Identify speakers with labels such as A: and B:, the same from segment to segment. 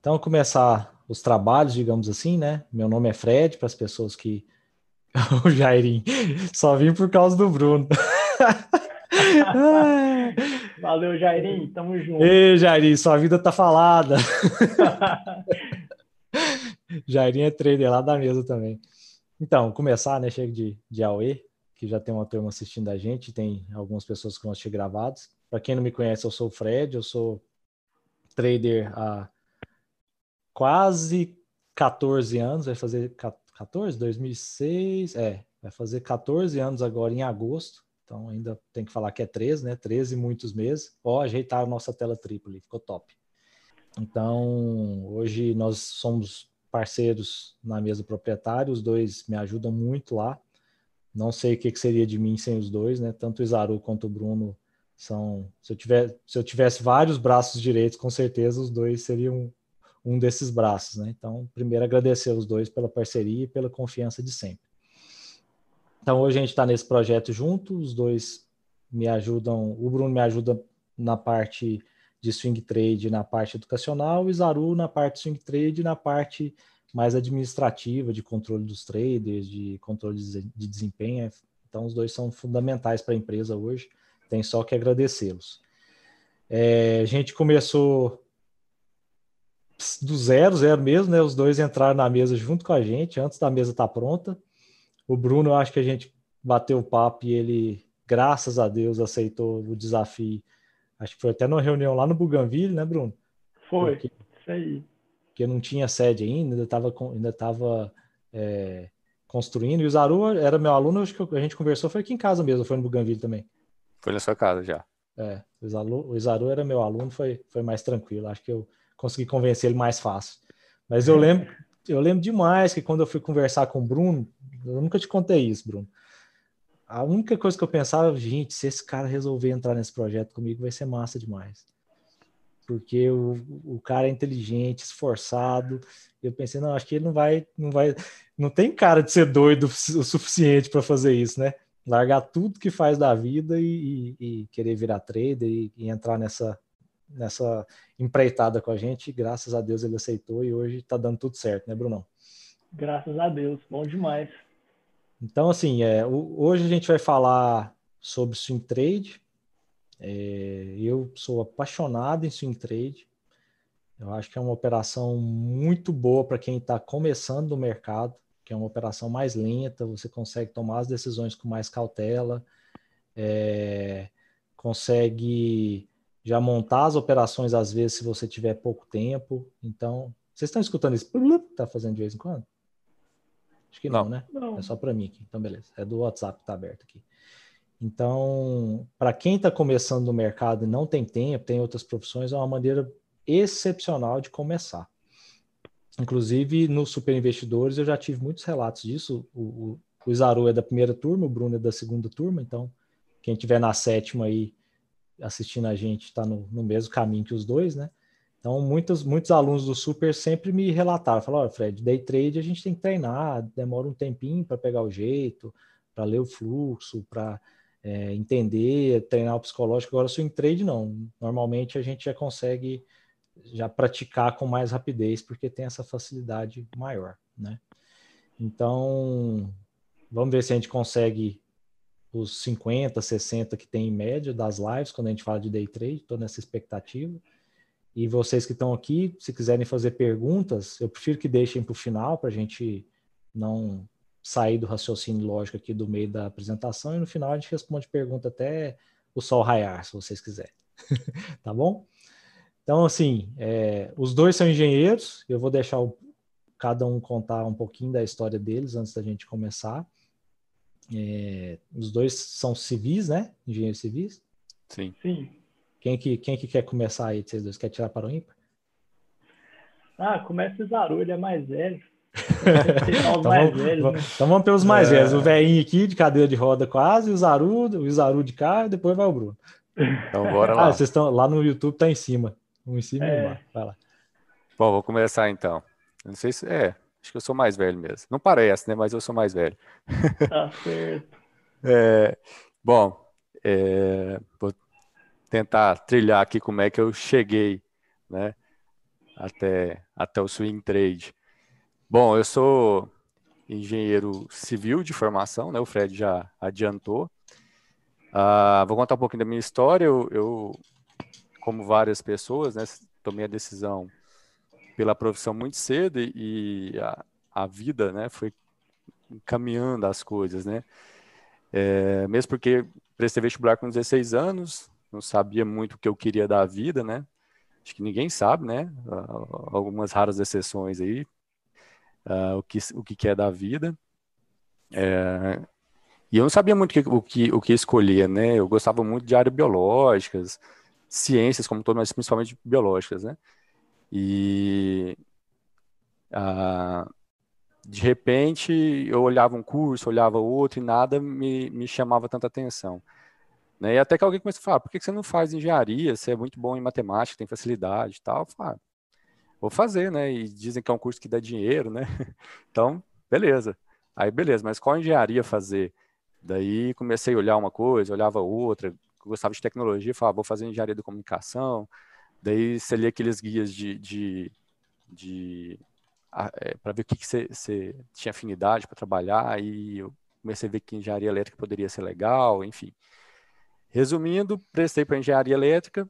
A: Então, começar os trabalhos, digamos assim, né? Meu nome é Fred, para as pessoas que. o Jairim, só vim por causa do Bruno.
B: Valeu, Jairim, tamo junto.
A: Ei, Jairim, sua vida tá falada. Jairim é trader lá da mesa também. Então, começar, né? Chega de, de AUE, que já tem uma turma assistindo a gente, tem algumas pessoas que vão assistir gravados. Para quem não me conhece, eu sou o Fred, eu sou trader há quase 14 anos, vai fazer 14, 2006, é, vai fazer 14 anos agora em agosto. Então ainda tem que falar que é 13, né? 13 muitos meses. Ó, ajeitar a nossa tela tripla ficou top. Então, hoje nós somos parceiros na mesa proprietária, os dois me ajudam muito lá. Não sei o que, que seria de mim sem os dois, né? Tanto o Isaru quanto o Bruno são. Se eu, tiver, se eu tivesse vários braços direitos, com certeza os dois seriam um desses braços, né? Então, primeiro agradecer os dois pela parceria e pela confiança de sempre. Então, hoje a gente está nesse projeto junto, os dois me ajudam, o Bruno me ajuda na parte de swing trade, na parte educacional, o Isaru na parte swing trade, na parte mais administrativa, de controle dos traders, de controle de desempenho. Então, os dois são fundamentais para a empresa hoje, tem só que agradecê-los. É, a gente começou do zero, zero mesmo, né? Os dois entraram na mesa junto com a gente, antes da mesa estar tá pronta. O Bruno, eu acho que a gente bateu o papo e ele, graças a Deus, aceitou o desafio. Acho que foi até numa reunião lá no Buganville, né, Bruno?
B: Foi, porque, isso aí.
A: Porque não tinha sede ainda, ainda estava ainda tava, é, construindo. E o Zaru era meu aluno, acho que a gente conversou, foi aqui em casa mesmo, foi no Buganville também.
C: Foi na sua casa já.
A: É, o Zaru, o Isaru era meu aluno, foi, foi mais tranquilo. Acho que eu consegui convencer ele mais fácil. Mas eu lembro, eu lembro demais que quando eu fui conversar com o Bruno, eu nunca te contei isso, Bruno. A única coisa que eu pensava, gente, se esse cara resolver entrar nesse projeto comigo, vai ser massa demais. Porque o, o cara é inteligente, esforçado. Eu pensei, não, acho que ele não vai, não vai, não tem cara de ser doido o suficiente para fazer isso, né? Largar tudo que faz da vida e, e, e querer virar trader e, e entrar nessa, nessa empreitada com a gente. Graças a Deus ele aceitou e hoje está dando tudo certo, né, Brunão?
B: Graças a Deus, bom demais.
A: Então, assim, é, hoje a gente vai falar sobre swing trade. É, eu sou apaixonado em swing trade. Eu acho que é uma operação muito boa para quem está começando no mercado, que é uma operação mais lenta, você consegue tomar as decisões com mais cautela, é, consegue já montar as operações às vezes se você tiver pouco tempo. Então, vocês estão escutando isso? Tá fazendo de vez em quando? Acho que não, não né? Não. É só para mim aqui. Então, beleza. É do WhatsApp que tá aberto aqui. Então, para quem está começando no mercado e não tem tempo, tem outras profissões, é uma maneira excepcional de começar. Inclusive, nos Super Investidores, eu já tive muitos relatos disso. O, o, o Isaru é da primeira turma, o Bruno é da segunda turma, então, quem tiver na sétima aí assistindo a gente está no, no, mesmo caminho que os dois, né? Então, muitos, muitos alunos do Super sempre me relataram, falaram, olha, Fred, day trade a gente tem que treinar, demora um tempinho para pegar o jeito, para ler o fluxo, para é, entender, treinar o psicológico. Agora, swing trade não. Normalmente a gente já consegue já praticar com mais rapidez, porque tem essa facilidade maior, né? Então, vamos ver se a gente consegue os 50, 60 que tem em média das lives, quando a gente fala de day trade, estou nessa expectativa. E vocês que estão aqui, se quiserem fazer perguntas, eu prefiro que deixem para o final, para a gente não sair do raciocínio lógico aqui do meio da apresentação, e no final a gente responde pergunta até o sol raiar, se vocês quiserem. tá bom? Então, assim, é, os dois são engenheiros, eu vou deixar o, cada um contar um pouquinho da história deles antes da gente começar. É, os dois são civis, né? Engenheiros civis.
C: Sim.
B: Sim.
A: Quem que, quem que quer começar aí, vocês dois? Quer tirar para o ímpar?
B: Ah, começa o Zaru, ele é mais velho. então, mais
A: vamos, velhos, né? então vamos pelos mais é... velhos. O velhinho aqui de cadeira de roda quase, o Zaru, o Zaru de cá, e depois vai o Bruno.
C: Então bora lá.
A: Ah, vocês estão lá no YouTube, tá em cima. Um em cima é... e um embaixo. Vai lá.
C: Bom, vou começar então. Não sei se é. Acho que eu sou mais velho mesmo. Não parece, né? Mas eu sou mais velho.
B: Tá certo.
C: é, bom, é, vou tentar trilhar aqui como é que eu cheguei, né? até, até o swing trade. Bom, eu sou engenheiro civil de formação, né? O Fred já adiantou. Uh, vou contar um pouquinho da minha história. Eu, eu, como várias pessoas, né, tomei a decisão pela profissão muito cedo e a, a vida, né, foi encaminhando as coisas, né? É, mesmo porque prestei vestibular com 16 anos, não sabia muito o que eu queria da vida, né? Acho que ninguém sabe, né? Algumas raras exceções aí, uh, o, que, o que é da vida. É, e eu não sabia muito que, o que, o que escolher, né? Eu gostava muito de áreas biológicas, ciências como todo, mas principalmente biológicas, né? E uh, de repente eu olhava um curso, olhava outro e nada me, me chamava tanta atenção. Né? E até que alguém começou a falar, por que você não faz engenharia? Você é muito bom em matemática, tem facilidade e tal. Eu falei, ah, vou fazer, né? E dizem que é um curso que dá dinheiro, né? Então, beleza. Aí, beleza, mas qual engenharia fazer? Daí comecei a olhar uma coisa, olhava outra, gostava de tecnologia, falava, vou fazer engenharia de comunicação. Daí você lia aqueles guias de, de, de é, para ver o que, que você, você tinha afinidade para trabalhar, e eu comecei a ver que engenharia elétrica poderia ser legal, enfim. Resumindo, prestei para engenharia elétrica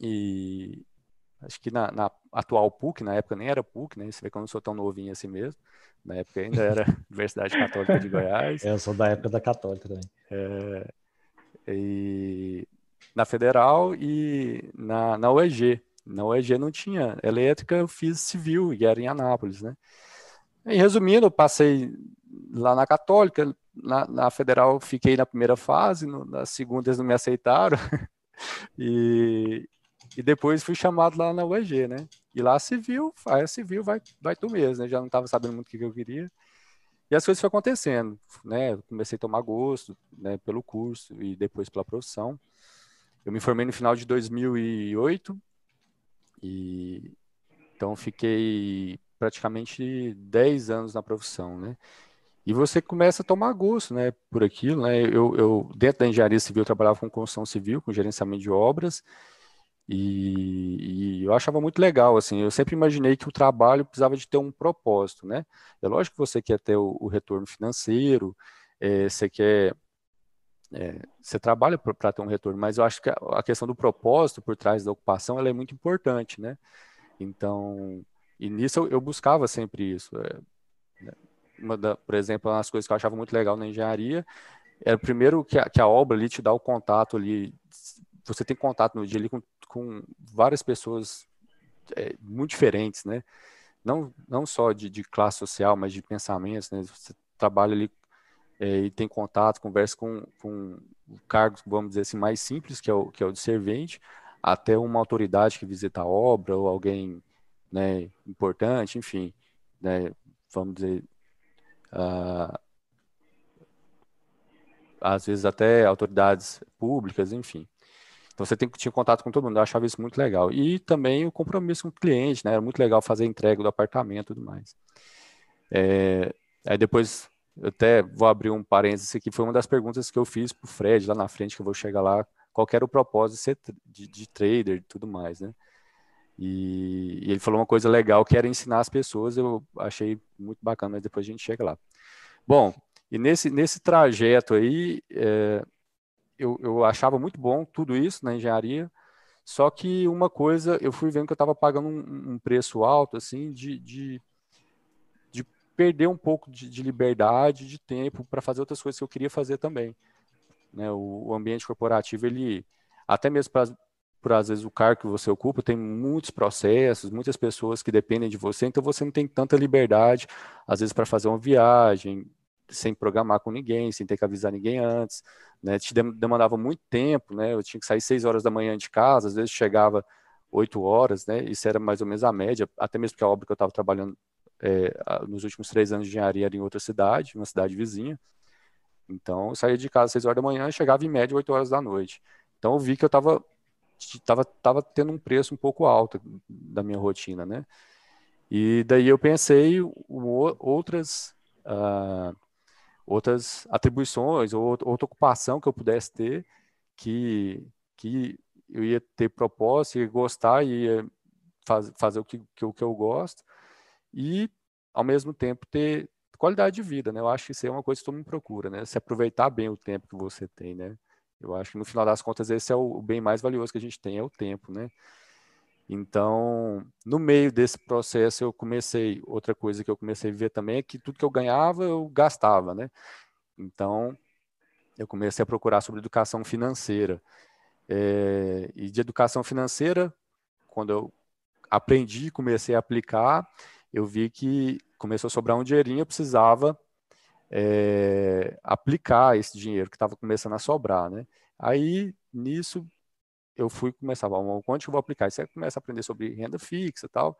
C: e acho que na, na, atual PUC, na época nem era PUC, né? Você vê que eu não sou tão novinho assim mesmo. Na época ainda era Universidade Católica de Goiás.
A: Eu sou da época da Católica também.
C: É, e na Federal e na, na UEG. Na UEG não tinha elétrica, eu fiz civil e era em Anápolis, né? E, resumindo, eu passei lá na Católica, na, na Federal fiquei na primeira fase, no, na segunda eles não me aceitaram, e, e depois fui chamado lá na UEG, né? E lá civil, aí civil vai, vai tu mesmo, né? Já não estava sabendo muito o que eu queria. E as coisas foram acontecendo, né? Comecei a tomar gosto, né, pelo curso e depois pela profissão. Eu me formei no final de 2008 e então fiquei praticamente 10 anos na profissão, né? E você começa a tomar gosto, né, por aquilo, né? Eu, eu dentro da engenharia civil eu trabalhava com construção civil, com gerenciamento de obras, e, e, eu achava muito legal, assim, eu sempre imaginei que o trabalho precisava de ter um propósito, né? É lógico que você quer ter o, o retorno financeiro, é, você quer, é, você trabalha para ter um retorno, mas eu acho que a, a, questão do propósito por trás da ocupação, ela é muito importante, né? Então, e nisso eu, eu buscava sempre isso. É, né? da, por exemplo, uma das coisas que eu achava muito legal na engenharia era primeiro que a, que a obra ali te dá o contato ali, você tem contato no dia ali com com várias pessoas é, muito diferentes, né? Não, não só de, de, classe social, mas de pensamentos, né? Você trabalha ali é, e tem contato, conversa com, com cargos, vamos dizer assim, mais simples, que é o, que é o de servente, até uma autoridade que visita a obra, ou alguém né, importante, enfim, né, vamos dizer, uh, às vezes até autoridades públicas, enfim. Então você tem que tinha contato com todo mundo, eu achava isso muito legal. E também o compromisso com o cliente, né? Era muito legal fazer a entrega do apartamento e tudo mais. É, aí depois, até vou abrir um parênteses aqui, foi uma das perguntas que eu fiz para o Fred lá na frente, que eu vou chegar lá, qual era o propósito de de, de trader e tudo mais, né? E, e, ele falou uma coisa legal que era ensinar as pessoas, eu achei muito bacana, mas depois a gente chega lá. Bom, e nesse, nesse trajeto aí, é, eu, eu achava muito bom tudo isso na engenharia, só que uma coisa, eu fui vendo que eu estava pagando um, um, preço alto, assim, de, de perder um pouco de, de liberdade, de tempo para fazer outras coisas que eu queria fazer também. Né? O, o ambiente corporativo, ele, até mesmo para por às vezes o cargo que você ocupa tem muitos processos, muitas pessoas que dependem de você, então você não tem tanta liberdade, às vezes para fazer uma viagem, sem programar com ninguém, sem ter que avisar ninguém antes, né? Te demandava muito tempo, né? Eu tinha que sair seis horas da manhã de casa, às vezes chegava oito horas, né? Isso era mais ou menos a média, até mesmo porque a obra que eu estava trabalhando é, nos últimos três anos de engenharia era em outra cidade, uma cidade vizinha. Então, eu saía de casa às seis horas da manhã e chegava em média oito horas da noite. Então, eu vi que eu estava tava, tava tendo um preço um pouco alto da minha rotina, né? E daí eu pensei outras uh, outras atribuições ou outra ocupação que eu pudesse ter que, que eu ia ter propósito, ia gostar e ia faz, fazer o que, que, que eu gosto e, ao mesmo tempo, ter qualidade de vida, né? Eu acho que isso é uma coisa que todo mundo procura, né? Se aproveitar bem o tempo que você tem, né? Eu acho que no final das contas esse é o bem mais valioso que a gente tem, é o tempo, né? Então, no meio desse processo eu comecei, outra coisa que eu comecei a ver também é que tudo que eu ganhava eu gastava, né? Então, eu comecei a procurar sobre educação financeira. É, e de educação financeira, quando eu aprendi, comecei a aplicar, eu vi que começou a sobrar um dinheirinho, eu precisava é, aplicar esse dinheiro que estava começando a sobrar, né? Aí, nisso, eu fui começar, bom, onde que eu vou aplicar? Você começa a aprender sobre renda fixa e tal,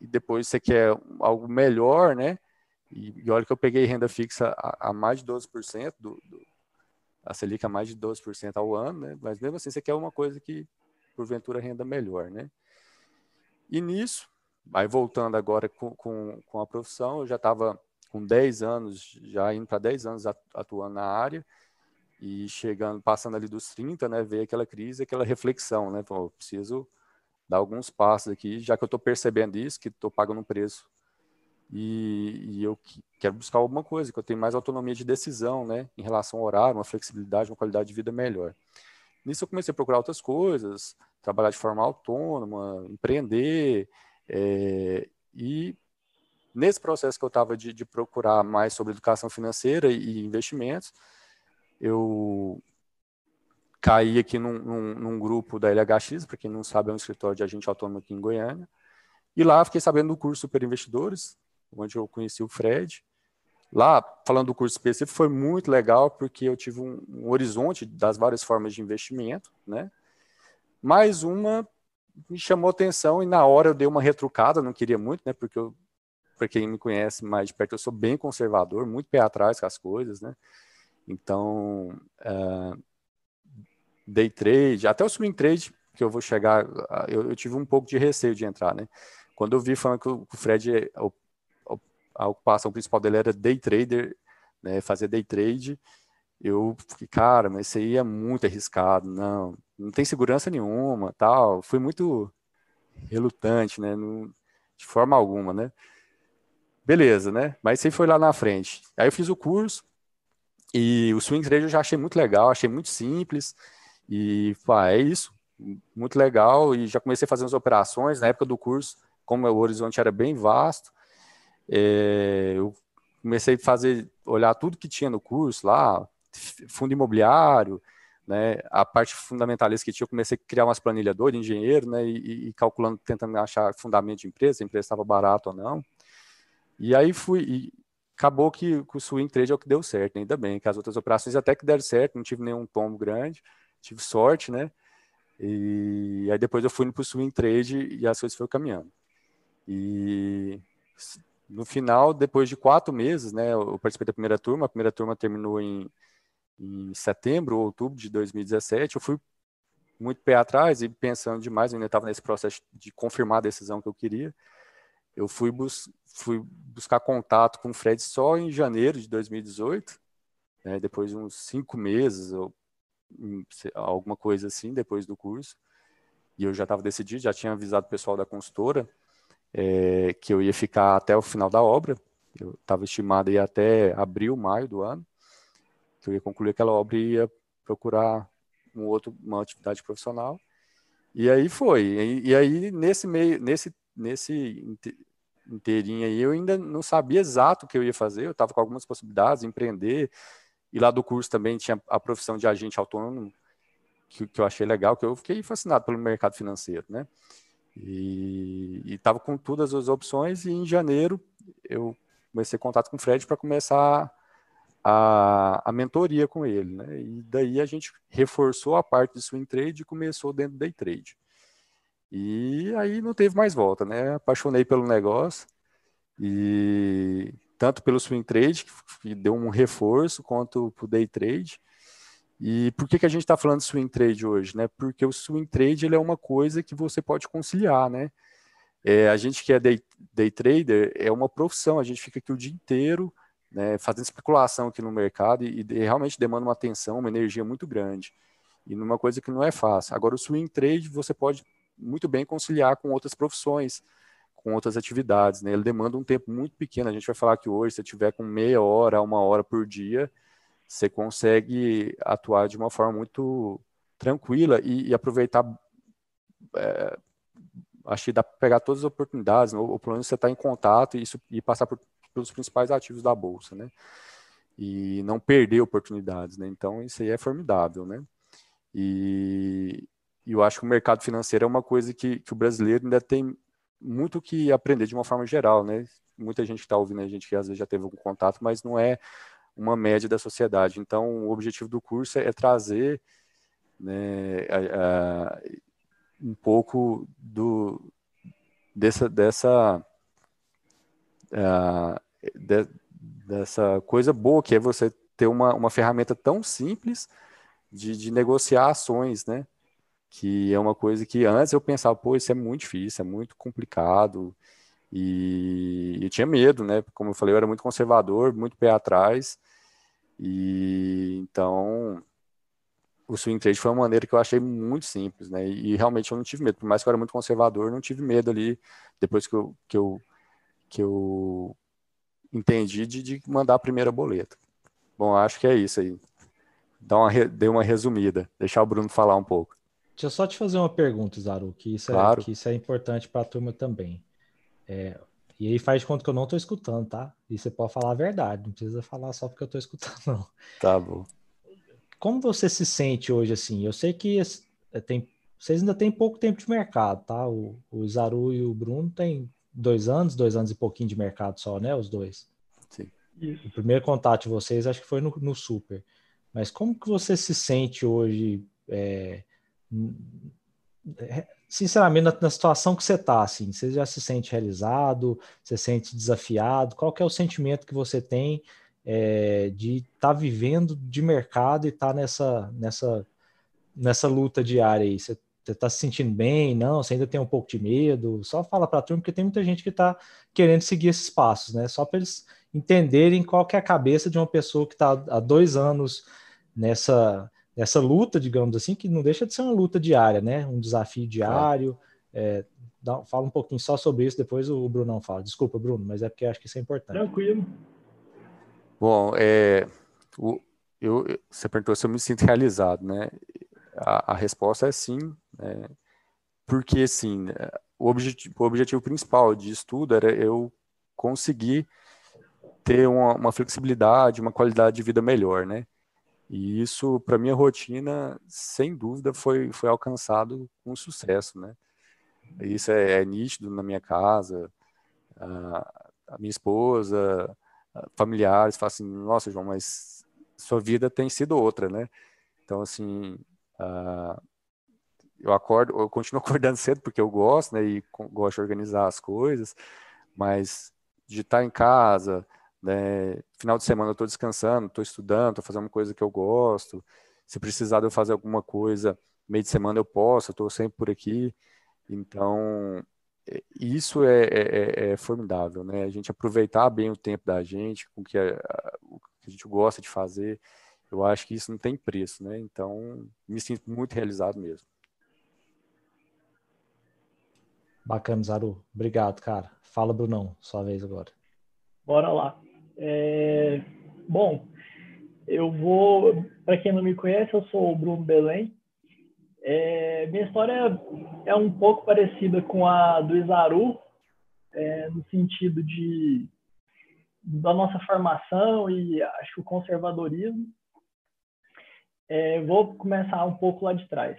C: e depois você quer algo melhor, né? E, e olha que eu peguei renda fixa a, a mais de 12% do, do, a Selic a mais de 12% ao ano, né? Mas mesmo assim você quer uma coisa que, porventura, renda melhor, né? E nisso, aí voltando agora com, com, com a profissão, eu já estava com 10 anos, já indo para 10 anos atuando na área, e chegando, passando ali dos 30, né, veio aquela crise, aquela reflexão, né, Pô, preciso dar alguns passos aqui, já que eu estou percebendo isso, que estou pagando um preço e, e, eu quero buscar alguma coisa, que eu tenho mais autonomia de decisão, né, em relação ao horário, uma flexibilidade, uma qualidade de vida melhor. Nisso eu comecei a procurar outras coisas, trabalhar de forma autônoma, empreender, é, e nesse processo que eu estava de, de, procurar mais sobre educação financeira e, investimentos, eu caí aqui num, num, num grupo da LHX, para quem não sabe, é um escritório de agente autônomo aqui em Goiânia, e lá fiquei sabendo do curso Super Investidores, onde eu conheci o Fred. Lá, falando do curso específico, foi muito legal, porque eu tive um, um horizonte das várias formas de investimento, né? Mais uma me chamou atenção e na hora eu dei uma retrucada, não queria muito, né? Porque eu, para quem me conhece mais de perto, eu sou bem conservador, muito pé atrás com as coisas, né? Então, uh, day trade, até o swing trade, que eu vou chegar, eu, eu, tive um pouco de receio de entrar, né? Quando eu vi falando que o, Fred, a ocupação principal dele era day trader, né, fazer day trade. Eu fiquei, cara, mas isso aí é muito arriscado, não, não tem segurança nenhuma, tal. Fui muito relutante, né, não, de forma alguma, né. Beleza, né, mas aí foi lá na frente. Aí eu fiz o curso e o swing trade eu já achei muito legal, achei muito simples e, pá, é isso, muito legal e já comecei a fazer as operações na época do curso, como o horizonte era bem vasto, é, eu comecei a fazer, olhar tudo que tinha no curso lá, fundo imobiliário, né, a parte fundamentalista que tinha, eu comecei a criar umas planilhas de engenheiro, né, e, e, calculando, tentando achar fundamento de empresa, se a empresa estava barato ou não. E aí fui, e acabou que, que o swing trade é o que deu certo, ainda bem, que as outras operações até que deram certo, não tive nenhum tombo grande, tive sorte, né, e aí depois eu fui para o swing trade e as coisas foram caminhando. E no final, depois de quatro meses, né, eu participei da primeira turma, a primeira turma terminou em, em setembro ou outubro de 2017, eu fui muito pé atrás e pensando demais, eu ainda estava nesse processo de confirmar a decisão que eu queria, eu fui, bus fui buscar contato com o Fred só em janeiro de 2018, né, depois de uns cinco meses, ou alguma coisa assim, depois do curso, e eu já estava decidido, já tinha avisado o pessoal da consultora, é, que eu ia ficar até o final da obra. Eu estava estimado ir até abril, maio do ano, que eu ia concluir aquela obra e ia procurar um outro, uma atividade profissional. E aí foi. E, e aí nesse meio, nesse nesse inteirinho aí, eu ainda não sabia exato o que eu ia fazer. Eu estava com algumas possibilidades, empreender. E lá do curso também tinha a profissão de agente autônomo, que, que eu achei legal, que eu fiquei fascinado pelo mercado financeiro, né? E estava com todas as opções e em janeiro eu comecei contato com o Fred para começar a, a mentoria com ele, né? E daí a gente reforçou a parte de swing trade e começou dentro do day trade. E aí não teve mais volta, né? Apaixonei pelo negócio e tanto pelo swing trade que deu um reforço quanto para o day trade. E por que, que a gente está falando de swing trade hoje? Né? Porque o swing trade ele é uma coisa que você pode conciliar. Né? É, a gente que é day, day trader é uma profissão, a gente fica aqui o dia inteiro né, fazendo especulação aqui no mercado e, e, realmente demanda uma atenção, uma energia muito grande. E numa coisa que não é fácil. Agora, o swing trade você pode muito bem conciliar com outras profissões, com outras atividades, né? Ele demanda um tempo muito pequeno. A gente vai falar que hoje, se tiver com meia hora, uma hora por dia, você consegue atuar de uma forma muito tranquila e, e aproveitar. É, acho que dá para pegar todas as oportunidades, né? ou pelo menos você está em contato e, isso, e passar por, pelos principais ativos da bolsa, né? E não perder oportunidades, né? Então isso aí é formidável, né? E, eu acho que o mercado financeiro é uma coisa que, que o brasileiro ainda tem muito que aprender de uma forma geral, né? Muita gente está ouvindo a gente que às vezes já teve algum contato, mas não é uma média da sociedade. Então, o objetivo do curso é trazer né, a, a, um pouco do, dessa, dessa, a, de, dessa coisa boa que é você ter uma, uma ferramenta tão simples de, de negociar ações, né? Que é uma coisa que antes eu pensava, pô, isso é muito difícil, é muito complicado, e eu tinha medo, né? Como eu falei, eu era muito conservador, muito pé atrás. E então o swing trade foi uma maneira que eu achei muito simples, né? E, realmente eu não tive medo, por mais que eu era muito conservador, não tive medo ali depois que eu que eu, que eu entendi de, de mandar a primeira boleta. Bom, acho que é isso aí. Dá uma, dei uma resumida. Deixar o Bruno falar um pouco.
A: Deixa eu só te fazer uma pergunta, Zaru, que isso é, claro. é, que isso é importante para a turma também. É, e aí faz de conta que eu não estou escutando, tá? E você pode falar a verdade, não precisa falar só porque eu estou escutando, não.
C: Tá bom.
A: Como você se sente hoje assim? Eu sei que é, tem, vocês ainda têm pouco tempo de mercado, tá? O, o Zaru e o Bruno têm dois anos, dois anos e pouquinho de mercado só, né? Os dois.
C: Sim.
A: O primeiro contato de vocês acho que foi no, no Super. Mas como que você se sente hoje? É, sinceramente, na, na, situação que você está, assim, você já se sente realizado, você se sente desafiado? Qual que é o sentimento que você tem é, de estar tá vivendo de mercado e estar tá nessa, nessa, nessa luta diária aí? Você está se sentindo bem? Não? Você ainda tem um pouco de medo? Só fala para a turma, porque tem muita gente que está querendo seguir esses passos, né? Só para eles entenderem qual que é a cabeça de uma pessoa que está há dois anos nessa essa luta, digamos assim, que não deixa de ser uma luta diária, né? Um desafio diário. É, dá, fala um pouquinho só sobre isso, depois o Brunão fala. Desculpa, Bruno, mas é porque acho que isso é importante.
B: Tranquilo.
C: Bom, é, o, eu, você perguntou se eu me sinto realizado, né? A, a resposta é sim, né? porque assim, o objetivo, o objetivo principal de estudo era eu conseguir ter uma, uma flexibilidade, uma qualidade de vida melhor, né? E isso, para minha rotina, sem dúvida, foi, foi alcançado com sucesso, né? Isso é, é nítido na minha casa, a, a minha esposa, a, familiares falam assim, nossa, João, mas sua vida tem sido outra, né? Então, assim, eu acordo, eu continuo acordando cedo porque eu gosto, né? E gosto de organizar as coisas, mas de estar em casa, né? Final de semana eu estou descansando, estou estudando, estou fazendo uma coisa que eu gosto. Se precisar de eu fazer alguma coisa meio de semana eu posso, estou sempre por aqui. Então, é, isso é, é, é, é, formidável, né? A gente aproveitar bem o tempo da gente, com que a, o que a gente gosta de fazer. Eu acho que isso não tem preço, né? Então, me sinto muito realizado mesmo.
A: Bacana, Zaru. Obrigado, cara. Fala, Brunão, sua vez agora.
B: Bora lá. É, bom, eu vou, para quem não me conhece, eu sou o Bruno Belém. É, minha história é um pouco parecida com a do Isaru, é, no sentido de da nossa formação e acho que o conservadorismo. É, vou começar um pouco lá de trás.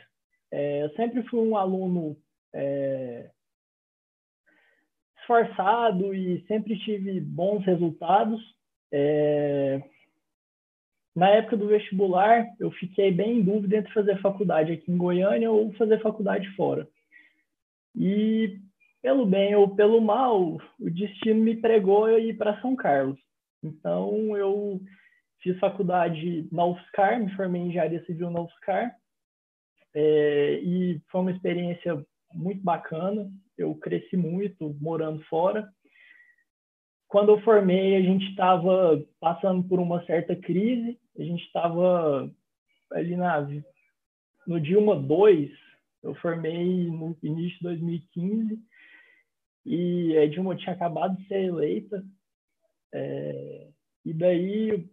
B: É, eu sempre fui um aluno é, esforçado e sempre tive bons resultados. É... Na época do vestibular, eu fiquei bem em dúvida entre fazer faculdade aqui em Goiânia ou fazer faculdade fora. E, pelo bem ou pelo mal, o destino me pregou eu ir para São Carlos. Então, eu fiz faculdade na UFSCar, me formei em engenharia civil na UFSCar. É, e foi uma experiência muito bacana eu cresci muito morando fora. Quando eu formei, a gente estava passando por uma certa crise, a gente estava ali na, no Dilma 2, Eu formei no início de 2015 e a Dilma tinha acabado de ser eleita. É, e daí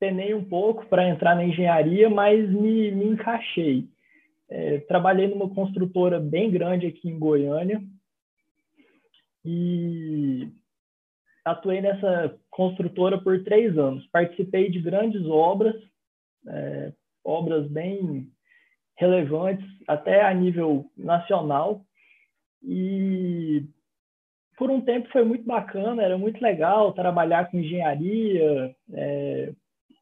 B: penei um pouco para entrar na engenharia, mas me, me encaixei. É, trabalhei numa construtora bem grande aqui em Goiânia e atuei nessa construtora por três anos. Participei de grandes obras, é, obras bem relevantes, até a nível nacional. E por um tempo foi muito bacana, era muito legal trabalhar com engenharia, é,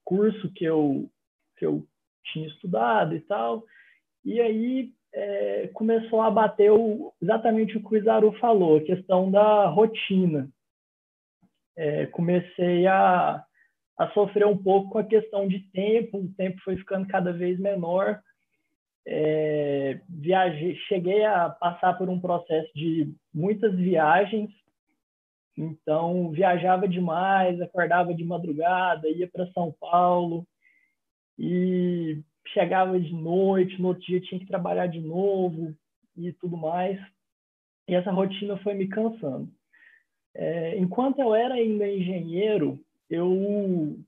B: curso que eu, que eu tinha estudado e tal. E aí é, começou a bater o, exatamente o que o Isaru falou, a questão da rotina. É, comecei a, a sofrer um pouco com a questão de tempo, o tempo foi ficando cada vez menor. É, viajei, cheguei a passar por um processo de muitas viagens, então viajava demais, acordava de madrugada, ia para São Paulo e chegava de noite, no outro dia tinha que trabalhar de novo e tudo mais. E essa rotina foi me cansando. É, enquanto eu era ainda engenheiro, eu,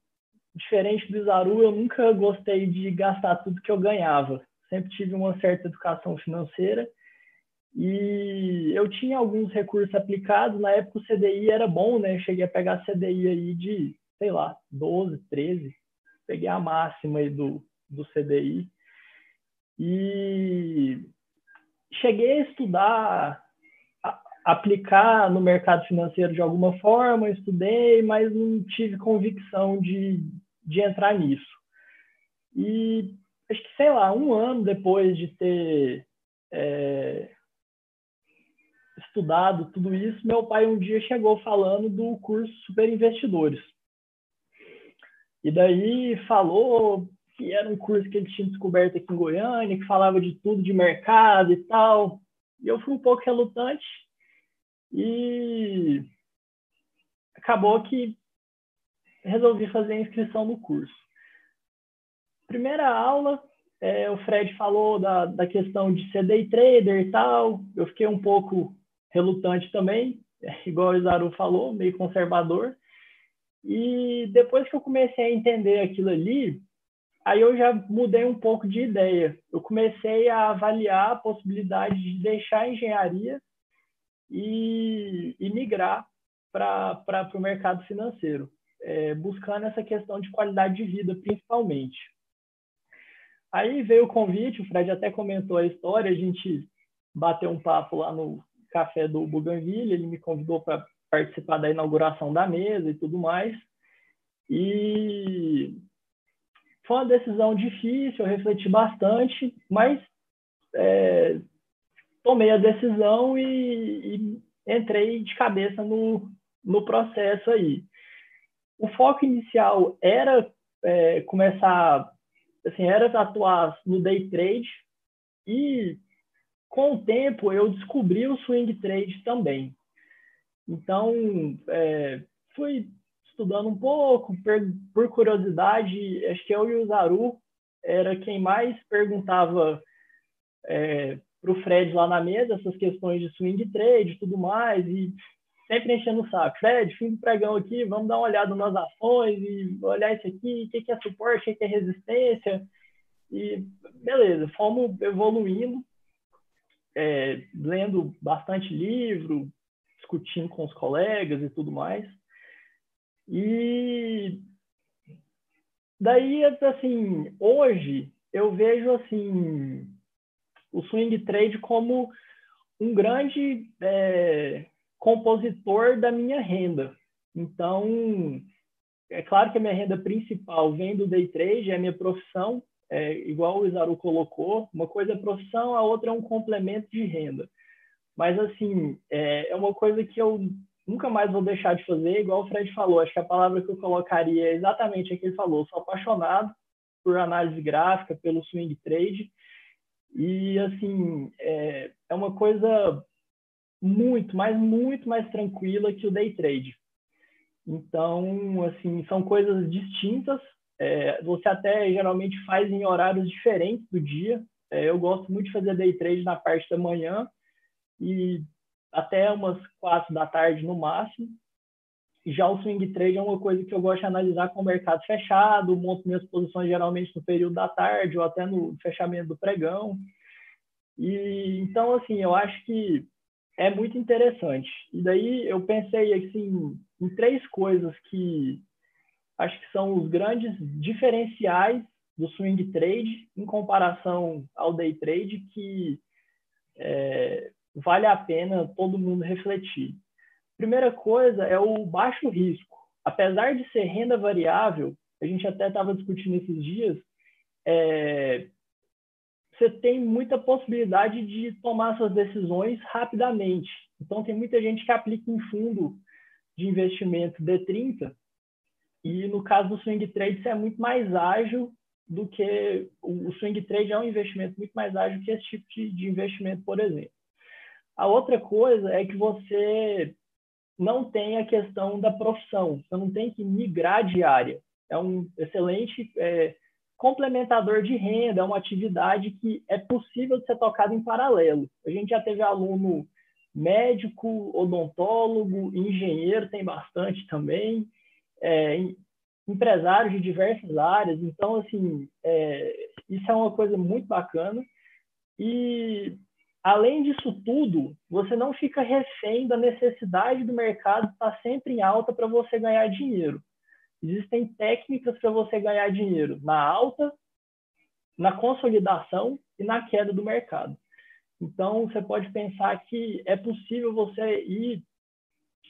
B: diferente do Zaru, eu nunca gostei de gastar tudo que eu ganhava. Sempre tive uma certa educação financeira e eu tinha alguns recursos aplicados. Na época o CDI era bom, né? Cheguei a pegar CDI aí de, sei lá, 12, 13. Peguei a máxima aí do, do CDI. E cheguei a estudar, a, aplicar no mercado financeiro de alguma forma, estudei, mas não tive convicção de, de entrar nisso. E acho que, sei lá, um ano depois de ter é, estudado tudo isso, meu pai um dia chegou falando do curso Super Investidores. E daí falou que era um curso que ele tinha descoberto aqui em Goiânia, que falava de tudo de mercado e tal. E eu fui um pouco relutante e acabou que resolvi fazer a inscrição no curso. Primeira aula, é, o Fred falou da, da questão de ser day trader e tal. Eu fiquei um pouco relutante também, igual o Isaru falou, meio conservador. E depois que eu comecei a entender aquilo ali, aí eu já mudei um pouco de ideia. Eu comecei a avaliar a possibilidade de deixar a engenharia e, e migrar para o mercado financeiro, é, buscando essa questão de qualidade de vida, principalmente. Aí veio o convite, o Fred até comentou a história, a gente bateu um papo lá no café do Bougainville, ele me convidou para participar da inauguração da mesa e tudo mais. E foi uma decisão difícil, eu refleti bastante, mas é, tomei a decisão e, e, entrei de cabeça no, no processo aí. O foco inicial era é, começar, assim, era atuar no day trade e com o tempo eu descobri o swing trade também. Então, é, fui estudando um pouco, per, por curiosidade, acho que eu e o Zaru era quem mais perguntava é, para o Fred lá na mesa essas questões de swing trade e tudo mais, e sempre enchendo o saco. Fred, fim do pregão aqui, vamos dar uma olhada nas ações e olhar isso aqui, o que, que é suporte, o que é resistência. E beleza, fomos evoluindo é, lendo bastante livro, discutindo com os colegas e tudo mais. E daí, assim, hoje eu vejo assim o swing trade como um grande é, compositor da minha renda. Então, é claro que a minha renda principal vem do day trade, é a minha profissão, é, igual o Isaru colocou, uma coisa é profissão, a outra é um complemento de renda. Mas, assim, é, é uma coisa que eu nunca mais vou deixar de fazer, igual o Fred falou. Acho que a palavra que eu colocaria é exatamente a que ele falou. Sou apaixonado por análise gráfica, pelo swing trade. E, assim, é, é uma coisa muito, mas muito mais tranquila que o day trade. Então, assim, são coisas distintas, é, você até geralmente faz em horários diferentes do dia. É, eu gosto muito de fazer day trade na parte da manhã e até umas quatro da tarde no máximo. Já o swing trade é uma coisa que eu gosto de analisar com o mercado fechado, monto minhas posições geralmente no período da tarde ou até no fechamento do pregão. E então assim, eu acho que é muito interessante. E daí eu pensei assim em três coisas que acho que são os grandes diferenciais do swing trade em comparação ao day trade que é, vale a pena todo mundo refletir. Primeira coisa é o baixo risco. Apesar de ser renda variável, a gente até estava discutindo esses dias, é, você tem muita possibilidade de tomar suas decisões rapidamente. Então, tem muita gente que aplica em fundo de investimento D30, e no caso do swing trade, isso é muito mais ágil do que o swing trade é um investimento muito mais ágil que esse tipo de, de investimento, por exemplo. A outra coisa é que você não tem a questão da profissão, você não tem que migrar de área. É um excelente é, complementador de renda, é uma atividade que é possível de ser tocada em paralelo. A gente já teve aluno médico, odontólogo, engenheiro, tem bastante também, é, empresários de diversas áreas. Então, assim, é, isso é uma coisa muito bacana. E, além disso tudo, você não fica refém da necessidade do mercado estar sempre em alta para você ganhar dinheiro. Existem técnicas para você ganhar dinheiro na alta, na consolidação e na queda do mercado. Então, você pode pensar que é possível você ir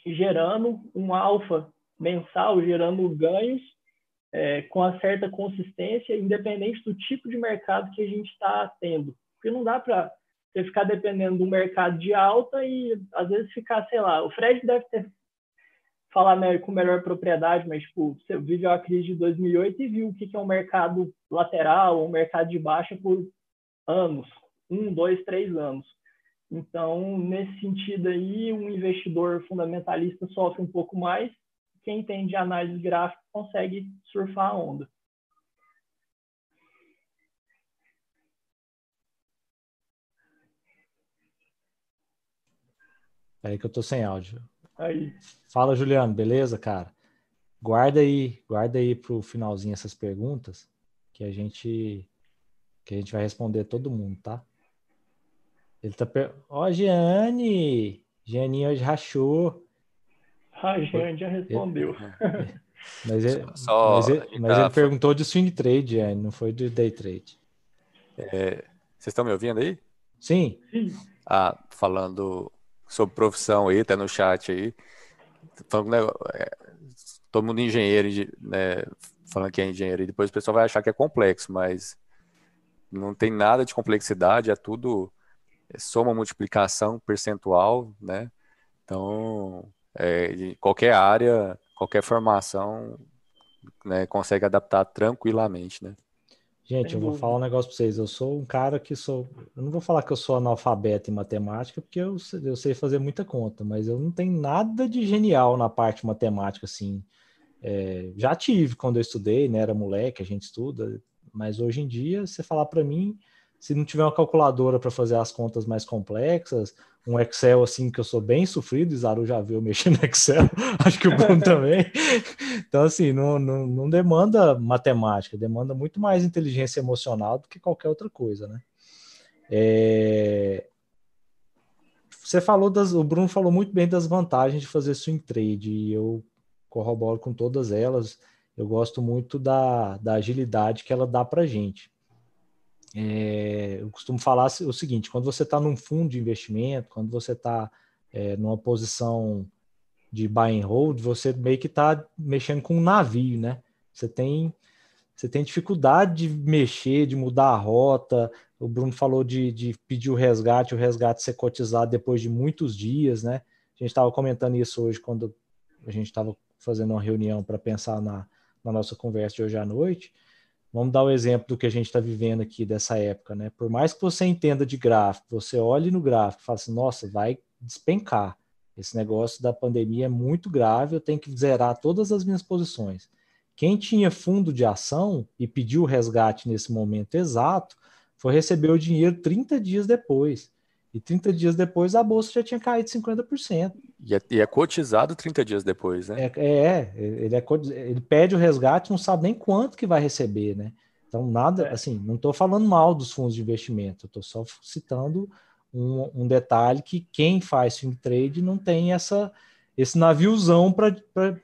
B: gerando um alfa mensal, gerando ganhos é, com uma certa consistência, independente do tipo de mercado que a gente está tendo. Porque não dá para você ficar dependendo do mercado de alta e, às vezes, ficar, sei lá, o Fred deve ter falar com melhor propriedade, mas tipo, você viveu a crise de 2008 e viu o que é um mercado lateral, um mercado de baixa por anos, um, dois, três anos. Então, nesse sentido aí, um investidor fundamentalista sofre um pouco mais. Quem entende análise gráfica consegue surfar a onda.
A: Peraí que eu tô sem áudio.
B: Aí.
A: Fala, Juliano, beleza, cara? Guarda aí, guarda aí pro finalzinho essas perguntas que a gente que a gente vai responder todo mundo, tá? Ele tá per... Ó, oh, Giane! Gianinha hoje rachou.
B: Ah, Giane já respondeu.
A: Mas ele, Só, mas ele, mas ele perguntou de swing trade, Giane, não foi de day trade.
C: É, vocês estão me ouvindo aí?
A: Sim.
B: Sim.
C: Ah, falando sobre profissão aí, tá no chat aí. Falando, né, todo mundo engenheiro, né, falando que é engenheiro, e depois o pessoal vai achar que é complexo, mas não tem nada de complexidade, é tudo é soma, multiplicação, percentual, né? Então, é, qualquer área, qualquer formação, né, consegue adaptar tranquilamente, né?
A: Gente, eu vou falar um negócio para vocês. Eu sou um cara que sou. Eu não vou falar que eu sou analfabeto em matemática, porque eu, eu sei fazer muita conta, mas eu não tenho nada de genial na parte matemática, assim. É, já tive quando eu estudei, né? Era moleque, a gente estuda, mas hoje em dia, você falar para mim, se não tiver uma calculadora para fazer as contas mais complexas, um Excel assim que eu sou bem sofrido, Isaru já viu mexer no Excel, acho que o Bruno também. Então, assim, não, não, não, demanda matemática, demanda muito mais inteligência emocional do que qualquer outra coisa, né? É... Você falou das. O Bruno falou muito bem das vantagens de fazer swing trade, e eu corroboro com todas elas. Eu gosto muito da, da agilidade que ela dá para gente. É, eu costumo falar o seguinte: quando você está num fundo de investimento, quando você está é, numa posição de buy and hold, você meio que está mexendo com um navio, né? Você tem, você tem dificuldade de mexer, de mudar a rota. O Bruno falou de, de pedir o resgate, o resgate ser cotizado depois de muitos dias, né? A gente estava comentando isso hoje quando a gente estava fazendo uma reunião para pensar na, na nossa conversa de hoje à noite. Vamos dar o exemplo do que a gente está vivendo aqui dessa época, né? Por mais que você entenda de gráfico, você olhe no gráfico e fale assim, nossa, vai despencar. Esse negócio da pandemia é muito grave, eu tenho que zerar todas as minhas posições. Quem tinha fundo de ação e pediu resgate nesse momento exato, foi receber o dinheiro 30 dias depois. E 30 dias depois a bolsa já tinha caído 50%.
C: E é, e é cotizado 30 dias depois, né?
A: É, é, ele, é, ele pede o resgate, não sabe nem quanto que vai receber, né? Então, nada, é. assim, não estou falando mal dos fundos de investimento, estou só citando um, um, detalhe que quem faz swing trade não tem essa, esse naviozão para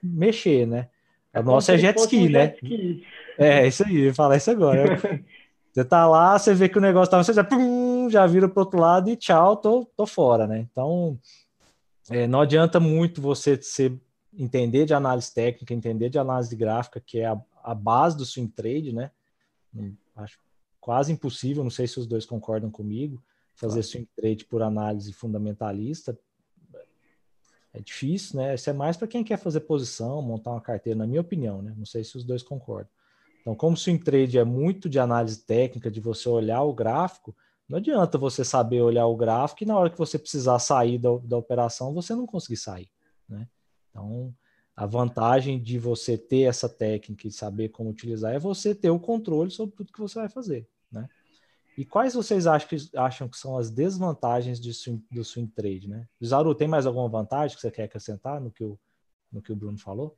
A: mexer, né? A é nossa é jet ski, um né? Jet ski. É, isso aí, eu ia falar isso agora. você tá lá, você vê que o negócio tá, você já, pum, já vira para outro lado e tchau, tô, tô fora, né? Então, é, não adianta muito você ser, entender de análise técnica, entender de análise gráfica, que é a, a base do swing trade, né? acho quase impossível, não sei se os dois concordam comigo, fazer claro. swing trade por análise fundamentalista. É difícil, né? Isso é mais para quem quer fazer posição, montar uma carteira, na minha opinião, né? Não sei se os dois concordam. Então, como swing trade é muito de análise técnica, de você olhar o gráfico, não adianta você saber olhar o gráfico e na hora que você precisar sair da, da operação, você não conseguir sair, né? Então, a vantagem de você ter essa técnica e saber como utilizar é você ter o controle sobre tudo que você vai fazer, né? E quais vocês acham que, acham que são as desvantagens de swing, do swing trade, né? Zaru, tem mais alguma vantagem que você quer acrescentar no que o, no que o Bruno falou?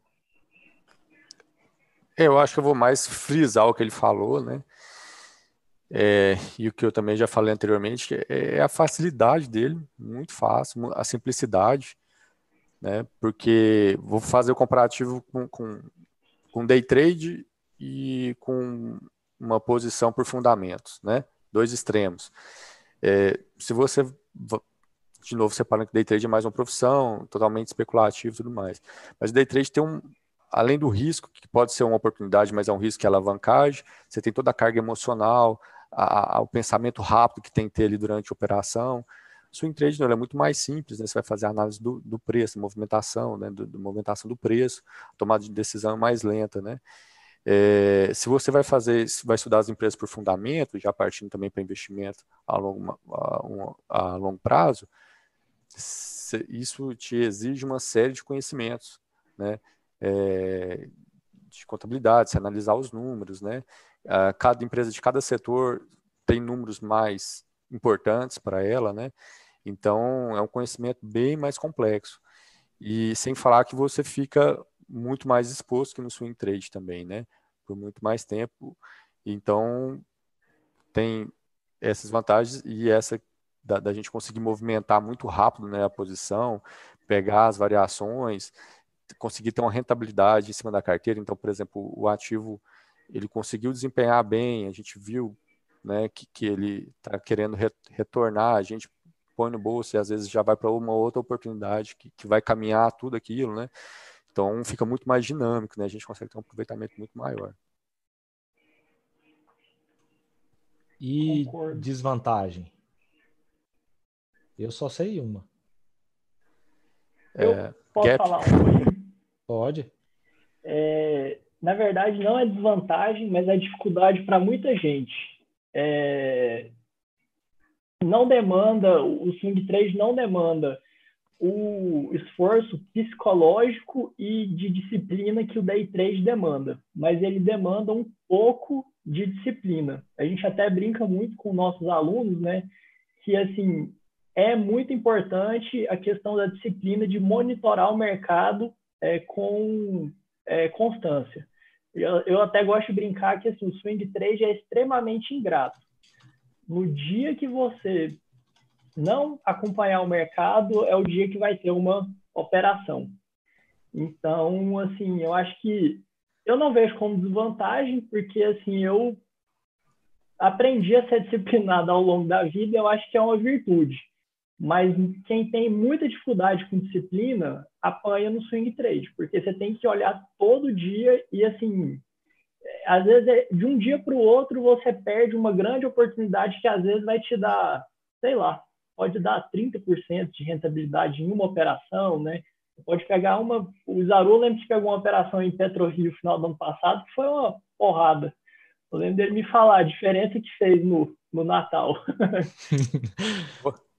C: É, eu acho que eu vou mais frisar o que ele falou, né? É, e o que eu também já falei anteriormente, é, é a facilidade dele, muito fácil, a simplicidade né? Porque vou fazer o comparativo com, com, com day trade e com uma posição por fundamentos, né? Dois extremos. É, se você, de novo, separando que day trade é mais uma profissão, totalmente especulativo e tudo mais. Mas day trade tem um, além do risco, que pode ser uma oportunidade, mas é um risco que é alavancagem, você tem toda a carga emocional, a, a, o pensamento rápido que tem que ter ali durante a operação, Swing trade não, é muito mais simples, né? Você vai fazer a análise do, do preço, movimentação, né? Do, do, movimentação do preço, tomada de decisão mais lenta, né? É, se você vai fazer, vai estudar as empresas por fundamento, já partindo também para investimento a longo, a, a longo prazo, isso te exige uma série de conhecimentos, né? É, de contabilidade, se analisar os números, né? Cada empresa de cada setor tem números mais importantes para ela, né? Então, é um conhecimento bem mais complexo. E sem falar que você fica muito mais exposto que no swing trade também, né? Por muito mais tempo. Então, tem essas vantagens e essa da, da, gente conseguir movimentar muito rápido né, a posição, pegar as variações, conseguir ter uma rentabilidade em cima da carteira. Então, por exemplo, o ativo ele conseguiu desempenhar bem, a gente viu né, que, que ele está querendo re, retornar, a gente põe no bolso e às vezes já vai para uma outra oportunidade que, que vai caminhar tudo aquilo, né? Então fica muito mais dinâmico, né? A gente consegue ter um aproveitamento muito maior.
A: E Concordo. desvantagem? Eu só sei uma.
B: Eu é, posso gap. falar uma?
A: Pode.
B: É, na verdade, não é desvantagem, mas é dificuldade para muita gente. É, não demanda, o swing trade não demanda o esforço psicológico e de disciplina que o day trade demanda, mas ele demanda um pouco de disciplina. A gente até brinca muito com nossos alunos, né, que assim é muito importante a questão da disciplina de monitorar o mercado é, com é, constância. Eu, eu até gosto de brincar que assim, o swing trade é extremamente ingrato no dia que você não acompanhar o mercado, é o dia que vai ter uma operação. Então, assim, eu acho que eu não vejo como desvantagem, porque, assim, eu aprendi a ser disciplinado ao longo da vida, eu acho que é uma virtude. Mas quem tem muita dificuldade com disciplina, apanha no swing trade, porque você tem que olhar todo dia e, assim, às vezes, é, de um dia para o outro, você perde uma grande oportunidade que às vezes vai te dar, sei lá, pode dar 30% de rentabilidade em uma operação, né? Pode pegar uma. O Zaru lembra que pegou uma operação em PetroRio no final do ano passado, que foi uma porrada. Eu lembro dele me falar a diferença que fez no, no Natal.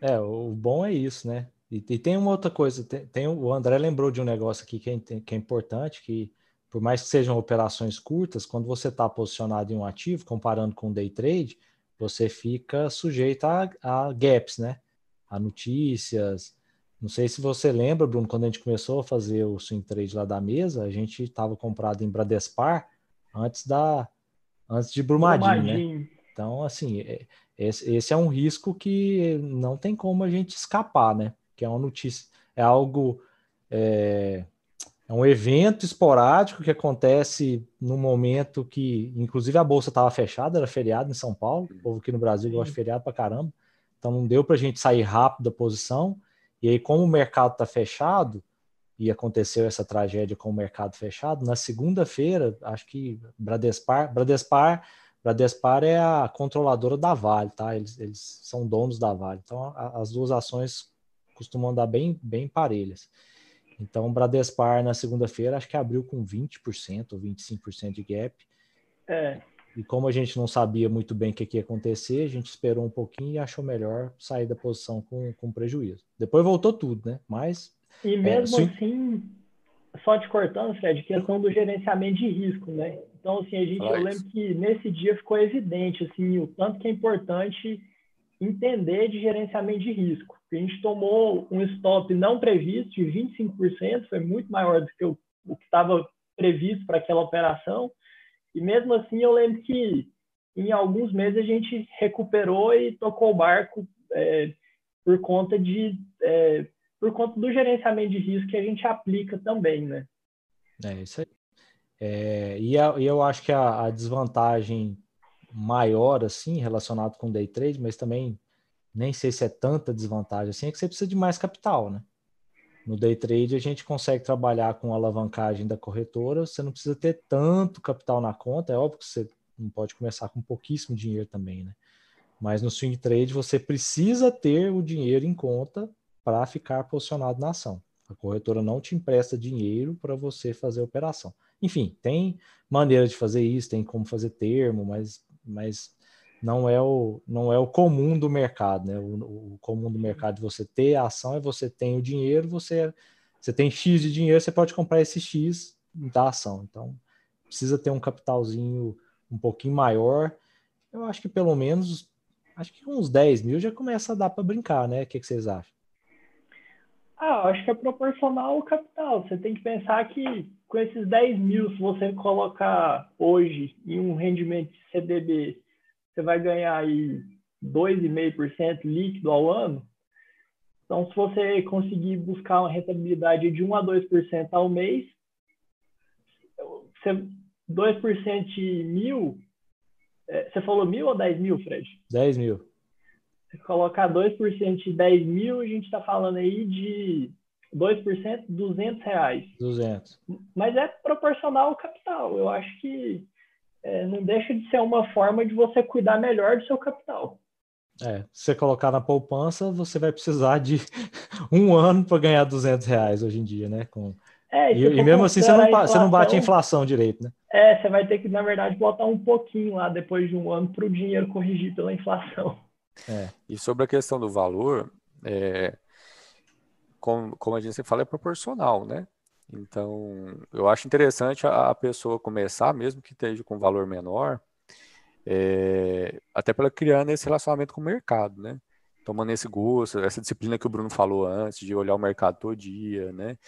A: é, o bom é isso, né? E, e tem uma outra coisa, tem, tem, o André lembrou de um negócio aqui que é, que é importante, que por mais que sejam operações curtas, quando você está posicionado em um ativo, comparando com o day trade, você fica sujeito a, a gaps, né? A notícias. Não sei se você lembra, Bruno, quando a gente começou a fazer o swing trade lá da mesa, a gente estava comprado em Bradespar antes da antes de Brumadinho, né? Brumadinho. né? Então, assim, é, esse, esse é um risco que não tem como a gente escapar, né? Que é uma notícia, é algo é, é um evento esporádico que acontece no momento que, inclusive, a bolsa estava fechada, era feriado em São Paulo. O povo aqui no Brasil gosta de feriado para caramba. Então não deu para a gente sair rápido da posição. E aí, como o mercado está fechado, e aconteceu essa tragédia com o mercado fechado, na segunda-feira, acho que Bradespar, Bradespar, Bradespar é a controladora da Vale, tá? Eles, eles são donos da Vale. Então, a, as duas ações costumam andar bem, bem parelhas. Então, Bradespar na segunda-feira acho que abriu com 20% ou 25% de gap. É. E como a gente não sabia muito bem o que, que ia acontecer, a gente esperou um pouquinho e achou melhor sair da posição com, com prejuízo. Depois voltou tudo, né? Mas.
B: E é, mesmo é, assim, só te cortando, Fred, questão do gerenciamento de risco, né? Então, assim, a gente, eu lembro que nesse dia ficou evidente, assim, o tanto que é importante entender de gerenciamento de risco. A gente tomou um stop não previsto de 25%, foi muito maior do que o, o que estava previsto para aquela operação. E mesmo assim, eu lembro que em alguns meses a gente recuperou e tocou o barco é, por conta de é, por conta do gerenciamento de risco que a gente aplica também, né?
A: É isso aí. É, e, a, eu acho que a, a desvantagem maior, assim, relacionado com day trade, mas também nem sei se é tanta desvantagem assim, é que você precisa de mais capital, né? No day trade a gente consegue trabalhar com alavancagem da corretora, você não precisa ter tanto capital na conta, é óbvio que você não pode começar com pouquíssimo dinheiro também, né? Mas no swing trade você precisa ter o dinheiro em conta para ficar posicionado na ação. A corretora não te empresta dinheiro para você fazer a operação. Enfim, tem maneira de fazer isso, tem como fazer termo, mas mas não é o, não é o comum do mercado, né? O, o comum do mercado de você ter a ação é você tem o dinheiro, você, você tem X de dinheiro, você pode comprar esse X da ação. Então, precisa ter um capitalzinho um pouquinho maior. Eu acho que pelo menos, acho que uns 10 mil já começa a dar para brincar, né? O que, que vocês acham?
B: Ah, acho que é proporcional ao capital. Você tem que pensar que com esses 10 mil, se você colocar hoje em um rendimento de CDB, você vai ganhar aí 2,5% líquido ao ano. Então, se você conseguir buscar uma rentabilidade de 1 a 2% ao mês, você, 2% de mil, é, você falou mil ou 10 mil, Fred?
A: 10 mil.
B: Se colocar 2% de 10 mil, a gente está falando aí de 2%, 200 reais.
A: 200.
B: Mas é proporcional ao capital. Eu acho que é, não deixa de ser uma forma de você cuidar melhor do seu capital.
A: É, se você colocar na poupança, você vai precisar de um ano para ganhar 200 reais hoje em dia, né? Com... É, e, e mesmo assim você não, inflação, você não bate a inflação direito, né?
B: É, você vai ter que, na verdade, botar um pouquinho lá depois de um ano para o dinheiro corrigir pela inflação.
C: É. E sobre a questão do valor, é, como, como a gente fala, é proporcional, né? Então, eu acho interessante a, a pessoa começar, mesmo que esteja com valor menor, é, até para criando esse relacionamento com o mercado, né? Tomando esse gosto, essa disciplina que o Bruno falou antes, de olhar o mercado todo dia, né?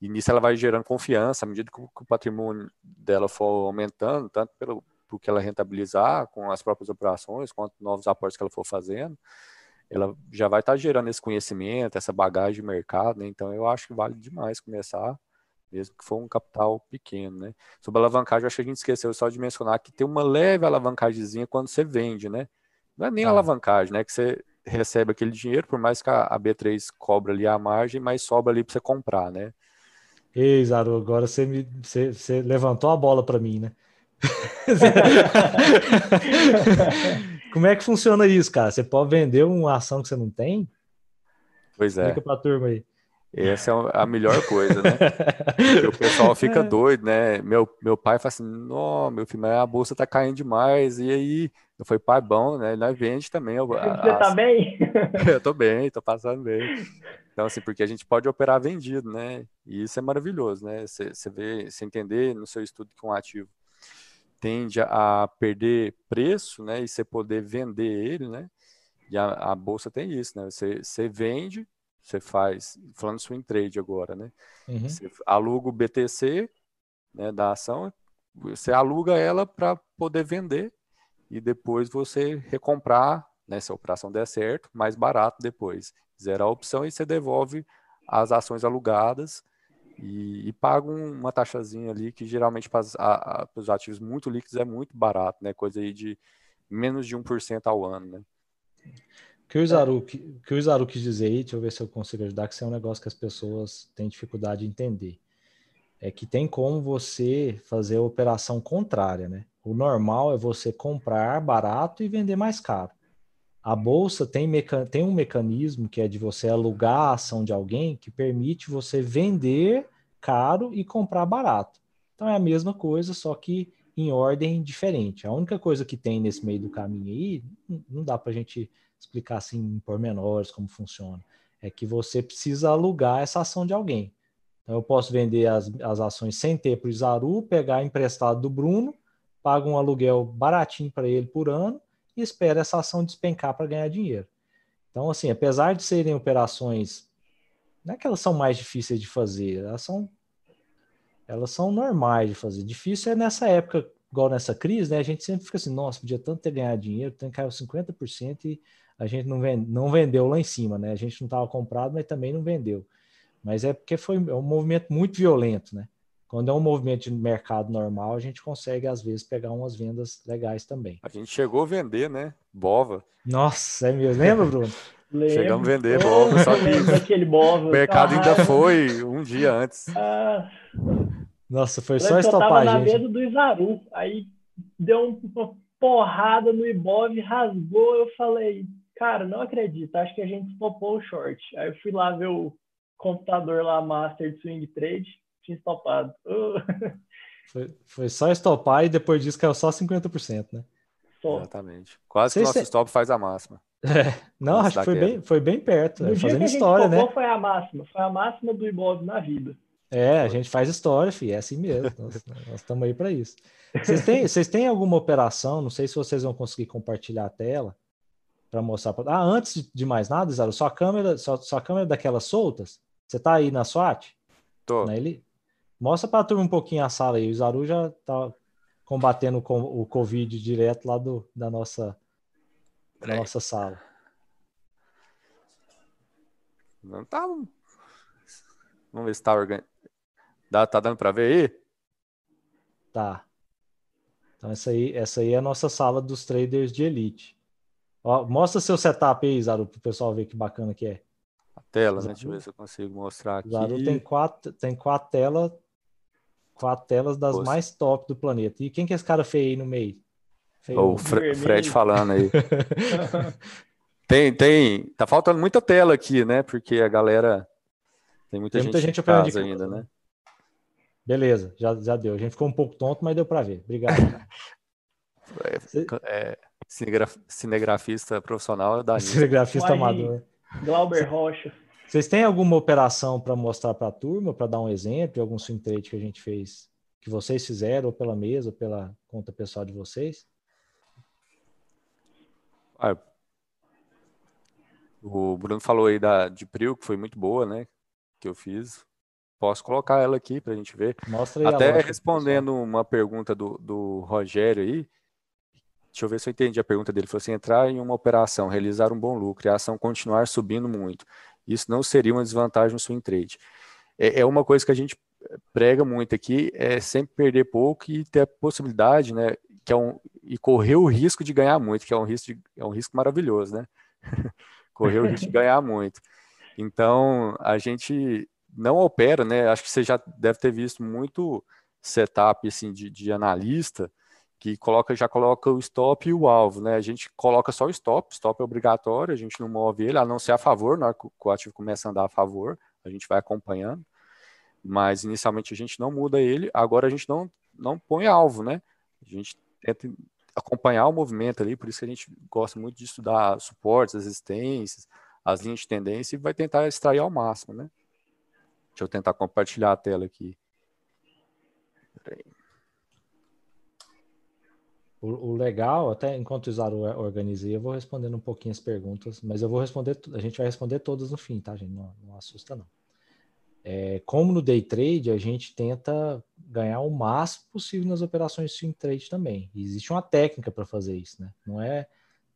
C: E nisso ela vai gerando confiança, à medida que o patrimônio dela for aumentando, tanto pelo que ela rentabilizar com as próprias operações, quanto novos aportes que ela for fazendo, ela já vai estar tá gerando esse conhecimento, essa bagagem de mercado, né? Então eu acho que vale demais começar, mesmo que for um capital pequeno, né? Sobre a alavancagem, eu acho que a gente esqueceu só de mencionar que tem uma leve alavancagemzinha quando você vende, né? Não é nem ah. alavancagem, né? Que você recebe aquele dinheiro, por mais que a B3 cobra ali a margem, mas sobra ali para você comprar, né?
A: Ei, Zaru, agora você, me, você, você levantou a bola para mim, né? Como é que funciona isso, cara? Você pode vender uma ação que você não tem?
C: Pois é. Explica
A: pra turma aí.
C: Essa é a melhor coisa, né? o pessoal fica é. doido, né? Meu, meu pai fala assim: Não, meu filho, mas a bolsa tá caindo demais. E aí, eu falei, pai, bom, né? Nós vende também. Eu,
B: Você a, tá bem?
C: eu tô bem, tô passando bem. Então, assim, porque a gente pode operar vendido, né? E isso é maravilhoso, né? Você vê, você entender no seu estudo que um ativo tende a perder preço, né? E você poder vender ele, né? E a, a bolsa tem isso, né? Você, você vende, você faz, falando swing trade agora, né? Uhum. Você aluga o BTC, né, da ação, você aluga ela para poder vender e depois você recomprar, né, se a operação der certo, mais barato depois. Zera a opção e você devolve as ações alugadas e, e paga uma taxazinha ali que geralmente para, os ativos muito líquidos é muito barato, né? Coisa aí de menos de 1% ao ano, né?
A: O que o Isaru, que, que o Isaru quis dizer aí, deixa eu ver se eu consigo ajudar, que isso é um negócio que as pessoas têm dificuldade de entender. É que tem como você fazer a operação contrária, né? O normal é você comprar barato e vender mais caro. A bolsa tem, tem um mecanismo que é de você alugar a ação de alguém que permite você vender caro e comprar barato. Então é a mesma coisa, só que em ordem diferente. A única coisa que tem nesse meio do caminho aí, não dá para a gente explicar assim em pormenores como funciona, é que você precisa alugar essa ação de alguém. Então eu posso vender as, as ações sem ter para o Zaru, pegar emprestado do Bruno, pago um aluguel baratinho para ele por ano e espera essa ação despencar para ganhar dinheiro. Então, assim, apesar de serem operações, não é que elas são mais difíceis de fazer, elas são, elas são normais de fazer. Difícil é nessa época, igual nessa crise, né? A gente sempre fica assim, nossa, podia tanto ter ganhado dinheiro, tem caiu 50% e a gente não, vende, não vendeu lá em cima, né? A gente não estava comprado, mas também não vendeu. Mas é porque foi um movimento muito violento, né? Quando é um movimento de mercado normal, a gente consegue, às vezes, pegar umas vendas legais também.
C: A gente chegou a vender, né? Bova.
A: Nossa, é mesmo. Lembra, Bruno?
C: Lembro. Chegamos a vender Bova, só que
B: aquele Bova,
C: o mercado ainda foi um dia antes.
B: Ah,
A: Nossa, foi só estopar,
B: eu tava
A: na
B: gente. na do Isaru, aí deu uma porrada no Ibov, rasgou, eu falei, cara, não acredito, acho que a gente estopou o short. Aí eu fui lá ver o computador lá, Master de Swing Trade, tinha estopado. Uh.
A: Foi, foi só estopar e depois disso caiu só 50%, né?
C: Só. Exatamente. Quase que o nosso stop faz a máxima.
A: É, não, acho que foi bem, foi bem perto.
B: No
A: é,
B: fazendo história, né? foi a máxima. Foi a máxima do Ibov na vida.
A: É, a gente faz história, fi, é assim mesmo. nós, estamos aí para isso. Vocês têm, vocês têm alguma operação? Não sei se vocês vão conseguir compartilhar a tela para mostrar. Pra... Ah, antes de mais nada, Zaro, sua câmera, sua, sua câmera daquelas soltas, você tá aí na SWAT?
C: Tô.
A: Na ele... Mostra para a turma um pouquinho a sala aí. O Zaru já tá combatendo o Covid direto lá do, da nossa, da nossa sala.
C: Não tá. Vamos ver se tá organizado. Tá dando para ver aí?
A: Tá. Então essa aí, essa aí é a nossa sala dos traders de elite. Ó, mostra seu setup aí, Zaru, para o pessoal ver que bacana que é.
C: A tela, né? Deixa eu ver se eu consigo mostrar aqui.
A: Zaru tem quatro, tem quatro telas quatro telas das Poxa. mais top do planeta. E quem que é esse cara feio aí no meio?
C: Feio o Fre Fred falando aí. tem, tem. Tá faltando muita tela aqui, né? Porque a galera. Tem muita tem gente, muita gente casa de ainda, né?
A: Beleza, já, já deu. A gente ficou um pouco tonto, mas deu para ver. Obrigado.
C: é, é cinegrafista profissional da
A: Cinegrafista amador.
B: Glauber Rocha.
A: Vocês têm alguma operação para mostrar para a turma, para dar um exemplo de algum swing trade que a gente fez, que vocês fizeram, ou pela mesa, ou pela conta pessoal de vocês?
C: Ah, o Bruno falou aí da de Prio, que foi muito boa, né? Que eu fiz. Posso colocar ela aqui para a gente ver.
A: Mostra
C: aí Até respondendo uma pergunta do, do Rogério aí. Deixa eu ver se eu entendi a pergunta dele. Ele falou assim: entrar em uma operação, realizar um bom lucro e a ação continuar subindo muito isso não seria uma desvantagem no swing trade. É, é uma coisa que a gente prega muito aqui, é sempre perder pouco e ter a possibilidade, né, que é um, e correr o risco de ganhar muito, que é um risco, de, é um risco maravilhoso, né? correr o risco de ganhar muito. Então, a gente não opera, né? Acho que você já deve ter visto muito setup assim de, de analista que coloca já coloca o stop e o alvo, né? A gente coloca só o stop, stop é obrigatório, a gente não move ele, a não ser a favor, na hora que o ativo começa a andar a favor, a gente vai acompanhando, mas inicialmente a gente não muda ele, agora a gente não, não põe alvo, né? A gente tenta acompanhar o movimento ali, por isso que a gente gosta muito de estudar suportes, as resistências, as linhas de tendência e vai tentar extrair ao máximo, né? Deixa eu tentar compartilhar a tela aqui. Peraí.
A: O, o, legal, até enquanto o Isaru organizei, eu vou respondendo um pouquinho as perguntas, mas eu vou responder, a gente vai responder todas no fim, tá, gente? Não, não assusta, não. É, como no day trade, a gente tenta ganhar o máximo possível nas operações de swing trade também. E existe uma técnica para fazer isso, né? Não é,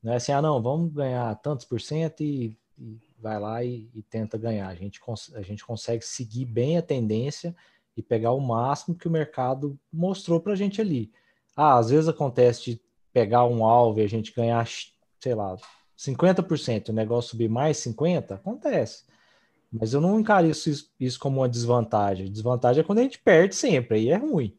A: não é assim, ah, não, vamos ganhar tantos por cento e, e vai lá e, e, tenta ganhar. A gente, a gente consegue seguir bem a tendência e pegar o máximo que o mercado mostrou para a gente ali. Ah, às vezes acontece de pegar um alvo e a gente ganhar, sei lá, 50%, o negócio subir mais 50%, acontece. Mas eu não encaro isso, isso como uma desvantagem. Desvantagem é quando a gente perde sempre, aí é ruim.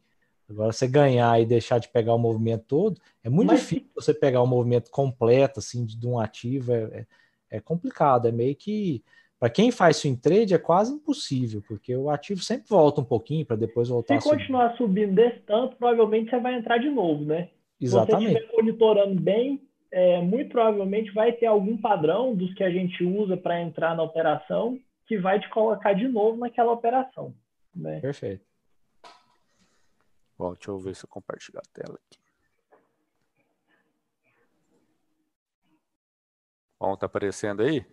A: Agora, você ganhar e deixar de pegar o movimento todo, é muito Mas... difícil você pegar o movimento completo, assim, de um ativo, é, é, é complicado, é meio que para quem faz swing trade é quase impossível, porque o ativo sempre volta um pouquinho para depois voltar
B: Se continuar subindo desse tanto, provavelmente você vai entrar de novo, né?
A: Exatamente.
B: Se você estiver monitorando bem, é, muito provavelmente vai ter algum padrão dos que a gente usa para entrar na operação que vai te colocar de novo naquela operação. Né?
A: Perfeito.
C: Bom, deixa eu ver se eu compartilhar a tela aqui. Bom, tá aparecendo aí?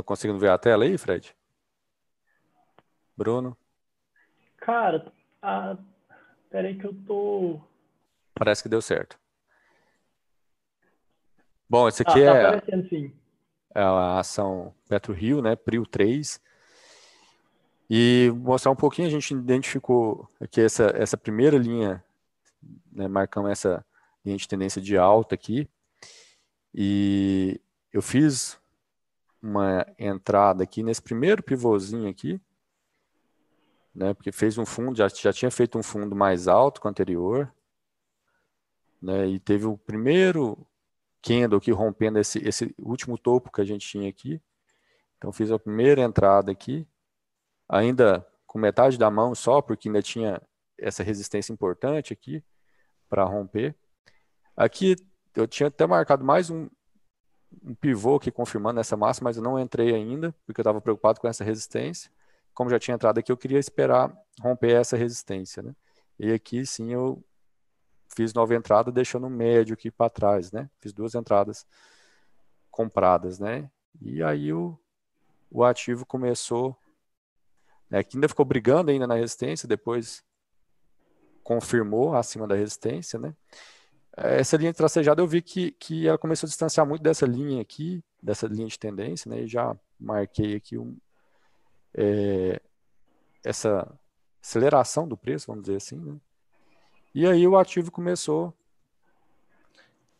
C: Tá conseguindo ver a tela aí, Fred? Bruno?
B: Cara, a... peraí que eu tô.
C: Parece que deu certo. Bom, esse aqui ah, tá é, sim. é a ação Petro Rio, né? Prio 3. E mostrar um pouquinho, a gente identificou aqui essa, essa primeira linha, né, marcamos essa linha de tendência de alta aqui. E eu fiz uma entrada aqui nesse primeiro pivôzinho aqui, né, porque fez um fundo, já, já tinha feito um fundo mais alto que o anterior, né, e teve o primeiro candle aqui rompendo esse, esse último topo que a gente tinha aqui. Então fiz a primeira entrada aqui, ainda com metade da mão só, porque ainda tinha essa resistência importante aqui para romper. Aqui eu tinha até marcado mais um, um pivô aqui confirmando essa massa, mas eu não entrei ainda, porque eu estava preocupado com essa resistência. Como já tinha entrado aqui, eu queria esperar romper essa resistência, né? E aqui sim eu fiz nova entrada, deixando o médio aqui para trás, né? Fiz duas entradas compradas, né? E aí o, o ativo começou, né, que ainda ficou brigando ainda na resistência, depois confirmou acima da resistência, né? Essa linha de tracejada eu vi que, que ela começou a distanciar muito dessa linha aqui, dessa linha de tendência, né? E já marquei aqui um, é, essa aceleração do preço, vamos dizer assim, né? E aí o ativo começou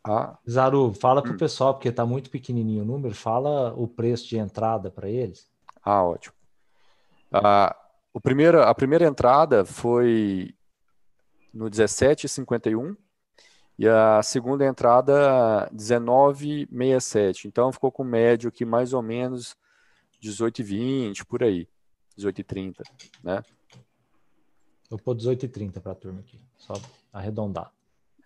C: a...
A: Zaru, fala para o hum. pessoal, porque está muito pequenininho o número, fala o preço de entrada para eles.
C: Ah, ótimo. Ah, o primeiro, a primeira entrada foi no 17,51 e a segunda entrada, 19,67. Então ficou com médio aqui mais ou menos 18,20, por aí. 18,30, né?
A: Eu pôr 18,30 para a turma aqui, só arredondar.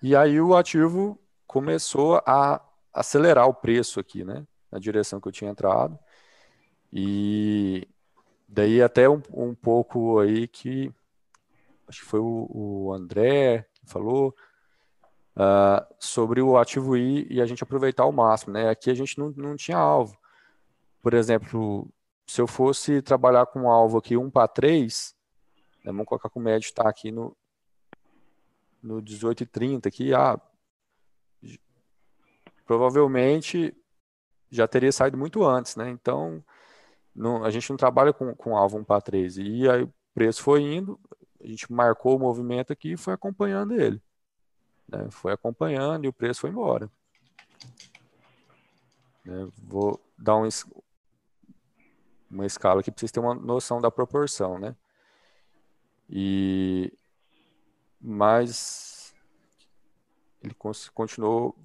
C: E aí o ativo começou a acelerar o preço aqui, né? Na direção que eu tinha entrado. E daí até um, um pouco aí que acho que foi o, o André que falou, uh, sobre o ativo I e a gente aproveitar ao máximo. Né? Aqui a gente não, não tinha alvo. Por exemplo, se eu fosse trabalhar com um alvo aqui 1 para 3, né, vamos colocar que o médio está aqui no, no 18,30 aqui, ah, provavelmente já teria saído muito antes, né? Então, não, a gente não trabalha com, com alvo 1 para 3. E aí o preço foi indo, a gente marcou o movimento aqui e foi acompanhando ele. Né? Foi acompanhando e o preço foi embora. Né? Vou dar um, uma escala aqui para vocês terem uma noção da proporção, né? E mas ele continuou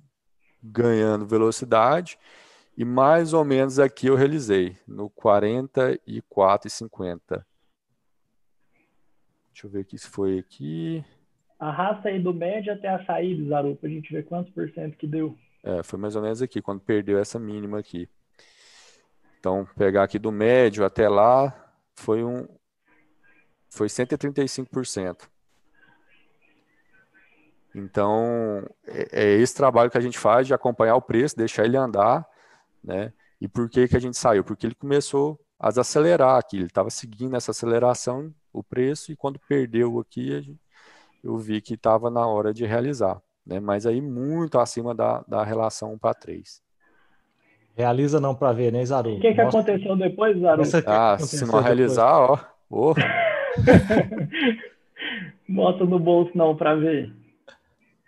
C: ganhando velocidade e mais ou menos aqui eu realizei no 44,50. Deixa eu ver aqui se foi aqui.
B: Arrasta aí do médio até a saída, Zaru, para a gente ver quantos por cento que deu.
C: É, foi mais ou menos aqui, quando perdeu essa mínima aqui. Então, pegar aqui do médio até lá, foi um foi 135%. Então, é, é esse trabalho que a gente faz de acompanhar o preço, deixar ele andar, né? E por que que a gente saiu? Porque ele começou a acelerar aqui, ele estava seguindo essa aceleração, o preço, e quando perdeu aqui, eu vi que estava na hora de realizar, né? Mas aí muito acima da, da relação 1 para 3.
A: Realiza não para ver, né, Zaru?
B: O que, que aconteceu depois, Zaru?
C: Ah, se não realizar, ó. Oh.
B: Bota no bolso não para ver.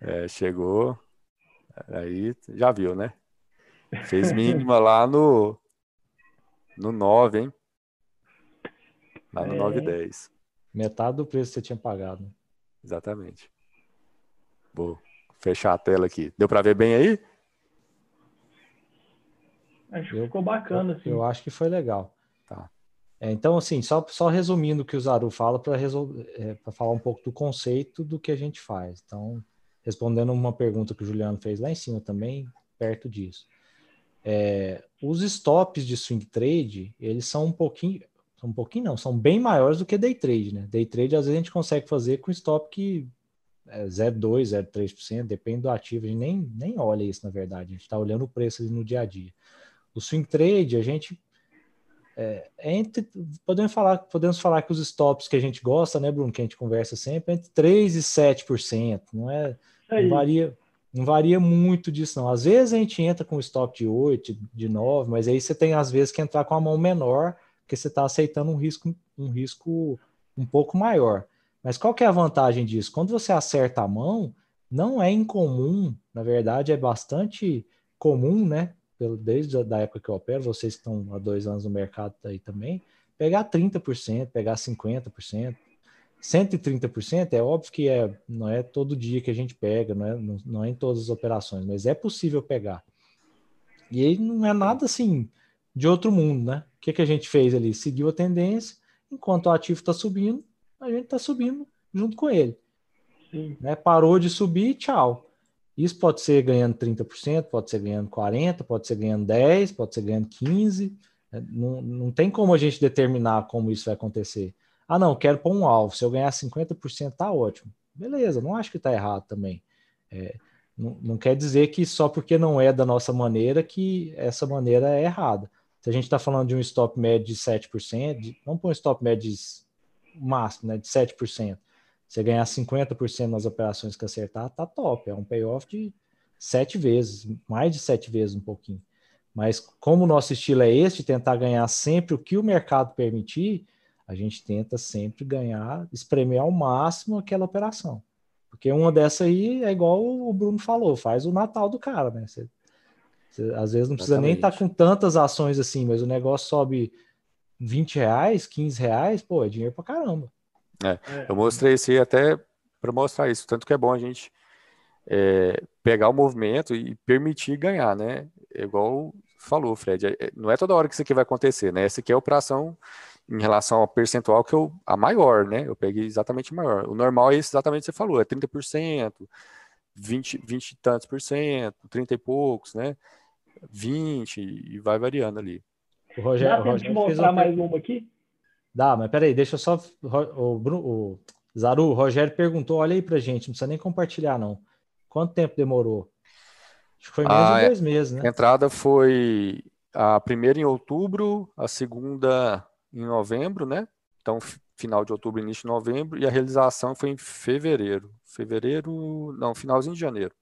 C: É, chegou. Aí já viu, né? Fez mínima lá no no 9, hein? Lá no é. 9,10.
A: Metade do preço que você tinha pagado.
C: Exatamente. Vou fechar a tela aqui. Deu para ver bem aí?
B: Acho que ficou bacana, assim.
A: Eu acho que foi legal.
C: Tá.
A: É, então, assim, só, só resumindo o que o Zaru fala para é, falar um pouco do conceito do que a gente faz. Então, respondendo uma pergunta que o Juliano fez lá em cima também, perto disso. É, os stops de swing trade, eles são um pouquinho, são um pouquinho não, são bem maiores do que day trade, né? Day trade às vezes a gente consegue fazer com stop que é 0,2, 0,3%, depende do ativo, a gente nem, nem olha isso na verdade, a gente está olhando o preço no dia a dia. O swing trade, a gente é, é, entre, podemos falar, podemos falar que os stops que a gente gosta, né, Bruno, que a gente conversa sempre, é entre 3 e 7%, não é? Não varia, não varia muito disso, não. Às vezes a gente entra com stop de 8, de 9, mas aí você tem às vezes que entrar com a mão menor, porque você está aceitando um risco, um risco um pouco maior. Mas qual que é a vantagem disso? Quando você acerta a mão, não é incomum, na verdade é bastante comum, né? desde a época que eu opero, vocês estão há dois anos no mercado aí também, pegar 30%, pegar 50%, 130% é óbvio que é, não é todo dia que a gente pega, não é, não, não é em todas as operações, mas é possível pegar. E aí não é nada assim de outro mundo, né? O que, que a gente fez ali? Seguiu a tendência, enquanto o ativo está subindo, a gente está subindo junto com ele. Né? Parou de subir, tchau. Isso pode ser ganhando 30%, pode ser ganhando 40%, pode ser ganhando 10%, pode ser ganhando 15%. Né? Não, não tem como a gente determinar como isso vai acontecer. Ah, não, quero pôr um alvo. Se eu ganhar 50%, tá ótimo. Beleza, não acho que tá errado também. É, não, não, quer dizer que só porque não é da nossa maneira que essa maneira é errada. Se a gente está falando de um stop médio de 7%, de, vamos pôr um stop médio máximo, né, de 7%. Você ganhar 50% nas operações que acertar, tá top. É um payoff de sete vezes, mais de sete vezes um pouquinho. Mas como o nosso estilo é este, tentar ganhar sempre o que o mercado permitir, a gente tenta sempre ganhar, espremer ao máximo aquela operação. Porque uma dessa aí é igual o Bruno falou, faz o Natal do cara, né? Você, você às vezes não precisa Exatamente. nem estar tá com tantas ações assim, mas o negócio sobe 20 reais, 15 reais, pô, é dinheiro pra caramba.
C: É, é, eu mostrei esse até para mostrar isso, tanto que é bom a gente é, pegar o movimento e permitir ganhar, né? É igual falou, Fred, é, não é toda hora que isso aqui vai acontecer, né? Essa aqui é a operação em relação ao percentual que eu, a maior, né? Eu peguei exatamente maior. O normal é exatamente o que você falou, é 30%, 20, 20 e tantos por cento, 30 e poucos, né? 20 e vai variando ali.
B: O Rogério, Dá tempo de mostrar mais uma aqui?
A: Dá, mas peraí, deixa eu só. O, Bruno, o Zaru, o Rogério perguntou: olha aí pra gente, não precisa nem compartilhar, não. Quanto tempo demorou? Acho que foi menos de dois meses, né?
C: A entrada foi a primeira em outubro, a segunda em novembro, né? Então, final de outubro, início de novembro, e a realização foi em fevereiro. Fevereiro, não, finalzinho de janeiro.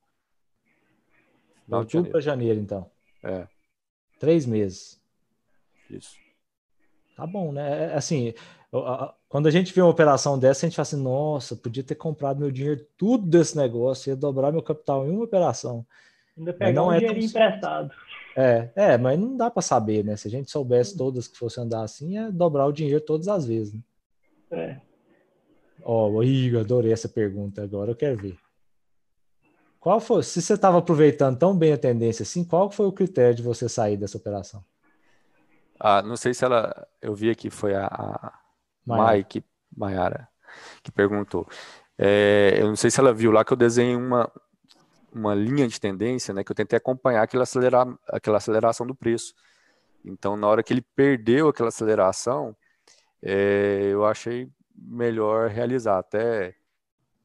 A: Final outubro para janeiro, então.
C: É.
A: Três meses.
C: Isso.
A: Tá bom, né? É, assim, quando a gente vê uma operação dessa, a gente fala assim, nossa, podia ter comprado meu dinheiro tudo desse negócio, ia dobrar meu capital em uma operação.
B: Ainda pegar não um é dinheiro emprestado.
A: É, é, mas não dá para saber, né? Se a gente soubesse todas que fosse andar assim, é dobrar o dinheiro todas as vezes. Né?
B: É.
A: Ó, oh, Igor, adorei essa pergunta agora, eu quero ver. Qual foi, se você estava aproveitando tão bem a tendência assim, qual foi o critério de você sair dessa operação?
C: Ah, não sei se ela. Eu vi aqui, foi a, a Mike Maiara que perguntou. É, eu não sei se ela viu lá que eu desenhei uma, uma linha de tendência, né? Que eu tentei acompanhar aquela, acelerar, aquela aceleração do preço. Então, na hora que ele perdeu aquela aceleração, é, eu achei melhor realizar, até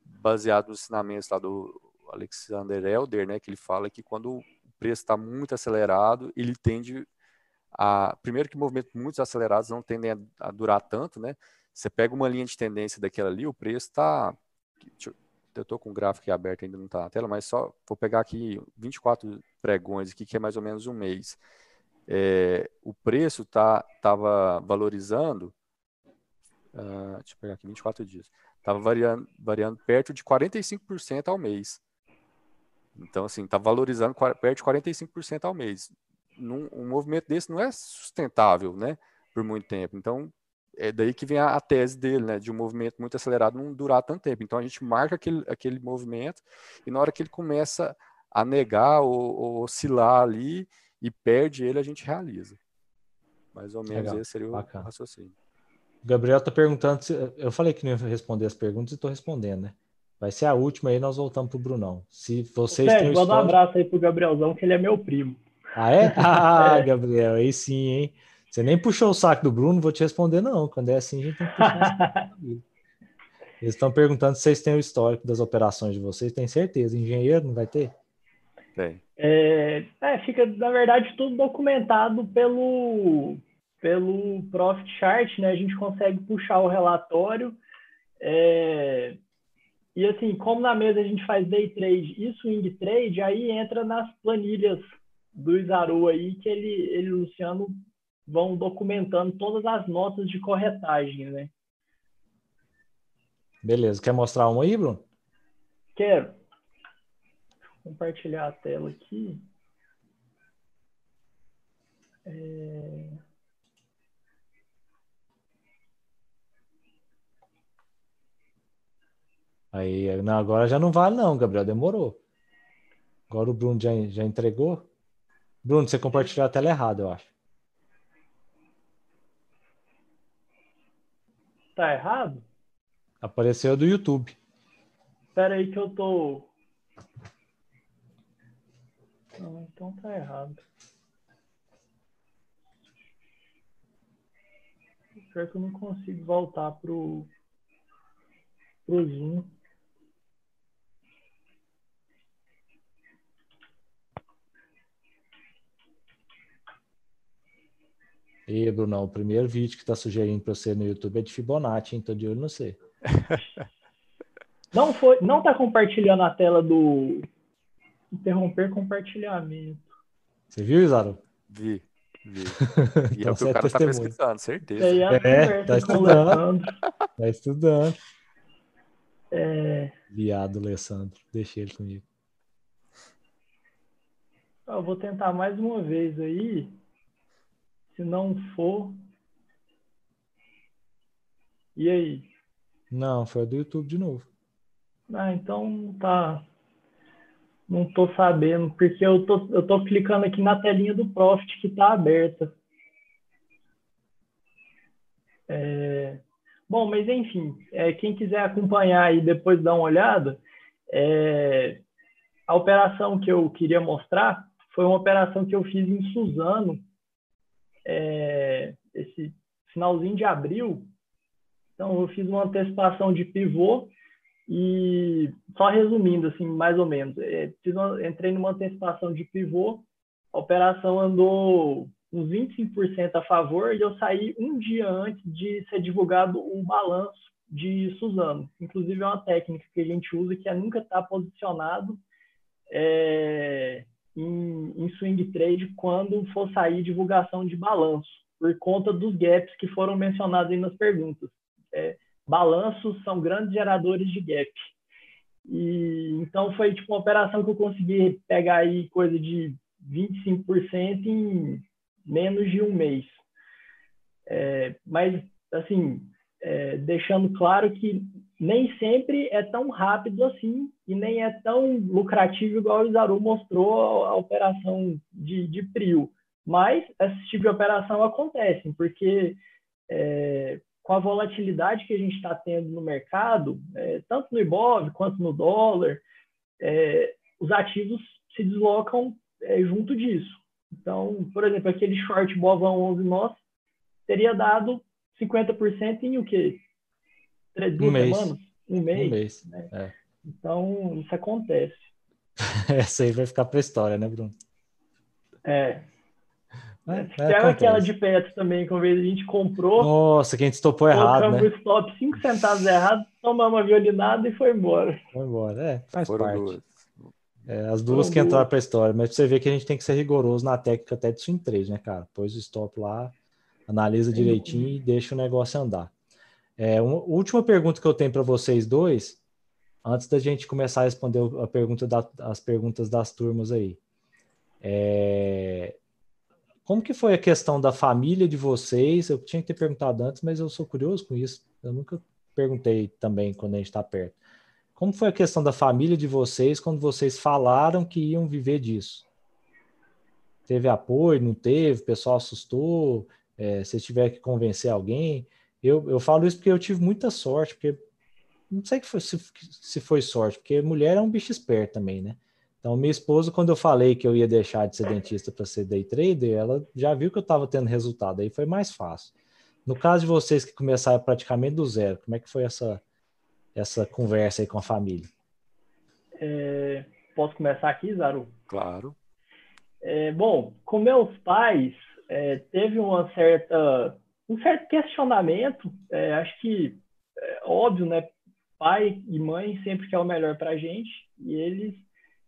C: baseado nos ensinamentos lá do Alexander Elder, né, que ele fala que quando o preço está muito acelerado, ele tende a, primeiro que movimentos muito acelerados não tendem a, durar tanto, né, você pega uma linha de tendência daquela ali, o preço está, eu estou com o gráfico aberto, ainda não está na tela, mas só vou pegar aqui 24 pregões aqui, que é mais ou menos um mês, é, o preço tá, tava valorizando, uh, deixa eu pegar aqui, 24 dias, estava variando, variando perto de 45% ao mês. Então, assim, está valorizando perto de 45% ao mês. Num, um movimento desse não é sustentável, né, por muito tempo. Então, é daí que vem a, a, tese dele, né, de um movimento muito acelerado não durar tanto tempo. Então, a gente marca aquele, aquele movimento e na hora que ele começa a negar ou, ou oscilar ali, e perde ele, a gente realiza. Mais ou menos Legal. esse seria o Bacana. raciocínio.
A: O Gabriel está perguntando, se, eu falei que não ia responder as perguntas e estou respondendo, né? Vai ser a última aí, nós voltamos pro Brunão. Se vocês
B: Sérgio, têm história... um abraço aí pro Gabrielzão, que ele é meu primo.
A: Ah, é? Ah, é. Gabriel, aí sim, hein? Você nem puxou o saco do Bruno, vou te responder não. Quando é assim, a gente tem que puxar Eles estão perguntando se vocês têm o histórico das operações de vocês. Tem certeza? Engenheiro não vai ter?
C: Tem.
B: É, é, fica, na verdade, tudo documentado pelo, pelo Profit Chart, né? A gente consegue puxar o relatório. É, e assim, como na mesa a gente faz day trade e swing trade, aí entra nas planilhas do Isaru aí, que ele, ele e o Luciano vão documentando todas as notas de corretagem, né?
A: Beleza. Quer mostrar uma aí, Bruno?
B: Quero compartilhar a tela aqui. É...
A: Aí, não, agora já não vale não, Gabriel, demorou. Agora o Bruno já, já entregou. Bruno, você compartilhou a tela errada, eu acho.
B: Tá errado?
A: Apareceu do YouTube.
B: Espera aí que eu tô não, então tá errado. Pior que eu não consigo voltar pro, pro Zoom.
A: E Bruno, o primeiro vídeo que tá sugerindo para você no YouTube é de Fibonacci, hein? Tô de olho no você.
B: Não foi, não tá compartilhando a tela do, Interromper compartilhamento.
A: Você viu, Isaro?
C: Vi. Vi. E então, é o que o cara está pesquisando, certeza.
A: É, tá estudando. tá estudando.
B: É...
A: Viado, Alessandro. Deixa ele comigo.
B: Eu vou tentar mais uma vez aí. Se não for. E aí?
A: Não, foi do YouTube de novo.
B: Ah, então tá. Não tô sabendo, porque eu tô, eu tô clicando aqui na telinha do Profit que está aberta. É... Bom, mas enfim, é, quem quiser acompanhar e depois dar uma olhada, é... a operação que eu queria mostrar foi uma operação que eu fiz em Suzano, é... esse finalzinho de abril. Então, eu fiz uma antecipação de pivô e só resumindo, assim, mais ou menos, é, entrei numa antecipação de pivô, a operação andou uns 25% a favor e eu saí um dia antes de ser divulgado o balanço de Suzano. Inclusive, é uma técnica que a gente usa que é nunca estar tá posicionado é, em, em swing trade quando for sair divulgação de balanço, por conta dos gaps que foram mencionados aí nas perguntas. É, balanços são grandes geradores de gap. E então foi tipo uma operação que eu consegui pegar aí coisa de 25% em menos de um mês. É, mas assim, é, deixando claro que nem sempre é tão rápido assim e nem é tão lucrativo igual o Zaru mostrou a, operação de, de Prio. Mas esse tipo de operação acontece, porque é, com a volatilidade que a gente está tendo no mercado, é, tanto no IBOV quanto no dólar, é, os ativos se deslocam é, junto disso. Então, por exemplo, aquele short Bova 11 nosso teria dado 50% em o quê? Três, duas um semanas? Um mês. Um mês. Né? É. Então, isso acontece.
A: Essa aí vai ficar para a história, né, Bruno?
B: É. É, é, aquela de perto também, que uma vez a gente comprou.
A: Nossa, que a gente estopou errado, né?
B: o stop 5 centavos errado, tomamos uma violinada e foi embora.
A: Foi embora, é, faz Foram parte. Duas. É, as duas Foram que entraram para a história, mas você vê que a gente tem que ser rigoroso na técnica até de swing trade, né, cara? Pôs o stop lá, analisa direitinho e deixa o negócio andar. É, uma última pergunta que eu tenho para vocês dois, antes da gente começar a responder a pergunta da, as perguntas das turmas aí. É, como que foi a questão da família de vocês? Eu tinha que ter perguntado antes, mas eu sou curioso com isso. Eu nunca perguntei também quando a gente está perto. Como foi a questão da família de vocês quando vocês falaram que iam viver disso? Teve apoio, não teve? O pessoal assustou? É, se tiver que convencer alguém? Eu, eu falo isso porque eu tive muita sorte, porque não sei que foi, se, se foi sorte, porque mulher é um bicho esperto também, né? Então, minha esposa, quando eu falei que eu ia deixar de ser dentista para ser day trader, ela já viu que eu estava tendo resultado, aí foi mais fácil. No caso de vocês que começaram praticamente do zero, como é que foi essa, essa conversa aí com a família?
B: É, posso começar aqui, Zaru?
C: Claro.
B: É, bom, com meus pais, é, teve uma certa, um certo questionamento, é, acho que, é, óbvio, né? Pai e mãe sempre quer o melhor para a gente, e eles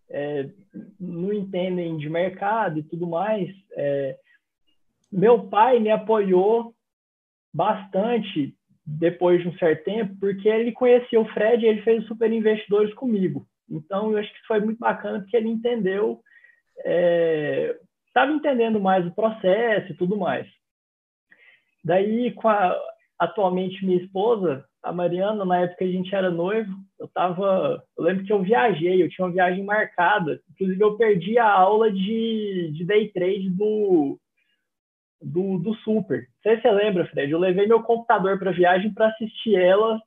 B: é, não entendem de mercado e tudo mais. É, meu pai me apoiou bastante depois de um certo tempo, porque ele conhecia o Fred e ele fez super investidores comigo. Então, eu acho que foi muito bacana porque ele entendeu, estava é, entendendo mais o processo e tudo mais. Daí, com a, atualmente minha esposa, a Mariana, na época a gente era noivo, eu tava. Eu lembro que eu viajei, eu tinha uma viagem marcada. Inclusive, eu perdi a aula de, de day trade do, do, do Super. Não sei se você lembra, Fred. Eu levei meu computador para viagem para assistir ela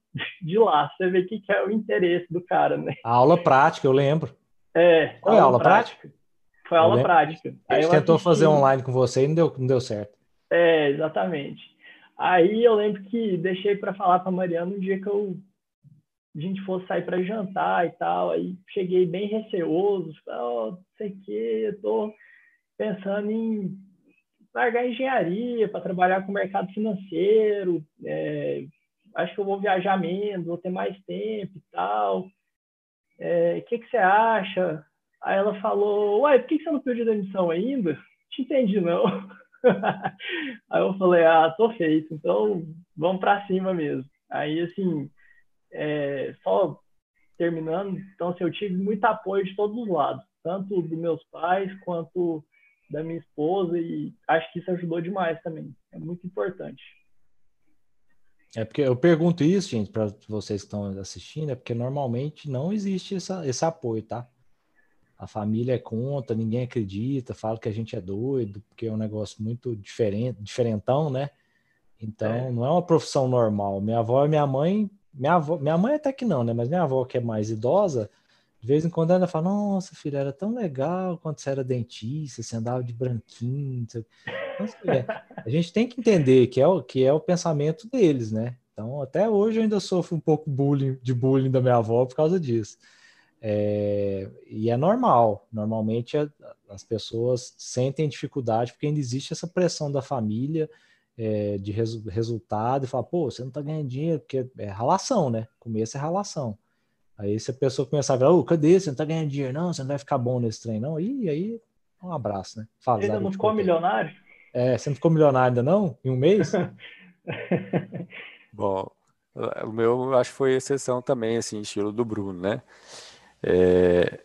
B: de lá. Você vê que, que é o interesse do cara, né?
A: A aula prática, eu lembro.
B: É.
A: Foi aula, aula prática? prática?
B: Foi aula prática.
A: A gente tentou assisti... fazer online com você e não deu, não deu certo.
B: É, exatamente. Aí eu lembro que deixei para falar para Mariana um dia que eu a gente fosse sair para jantar e tal. Aí cheguei bem receoso, oh, não sei o que, eu tô pensando em largar engenharia para trabalhar com o mercado financeiro. É, acho que eu vou viajar menos, vou ter mais tempo e tal. É, o é, que, que você acha? Aí ela falou, uai, por que, que você não pediu demissão ainda? Te entendi, não. Aí eu falei, ah, tô feito, então vamos para cima mesmo. Aí, assim, é, só terminando, então, assim, eu tive muito apoio de todos os lados, tanto dos meus pais quanto da minha esposa, e acho que isso ajudou demais também. É muito importante.
A: É porque eu pergunto isso, gente, para vocês que estão assistindo, é porque normalmente não existe essa, esse apoio, tá? A família é contra, ninguém acredita, fala que a gente é doido, porque é um negócio muito diferente, diferentão, né? Então, é. não é uma profissão normal. Minha avó e minha mãe, minha avó, minha mãe até que não, né? Mas minha avó, que é mais idosa, de vez em quando ela fala: Nossa, filha, era tão legal quando você era dentista, você andava de branquinho. Então, é, a gente tem que entender que é, o, que é o pensamento deles, né? Então, até hoje eu ainda sofro um pouco bullying, de bullying da minha avó por causa disso. É, e é normal, normalmente a, as pessoas sentem dificuldade porque ainda existe essa pressão da família é, de resu resultado e fala, pô, você não tá ganhando dinheiro, porque é ralação, né? Começo é ralação. Aí se a pessoa começar a falar, ô, cadê? Você não tá ganhando dinheiro, não, você não vai ficar bom nesse trem, não. E aí, um abraço, né?
B: Fala, ainda não ficou milionário?
A: É, você não ficou milionário ainda não? Em um mês?
C: bom, o meu acho que foi exceção também, assim, estilo do Bruno, né? É,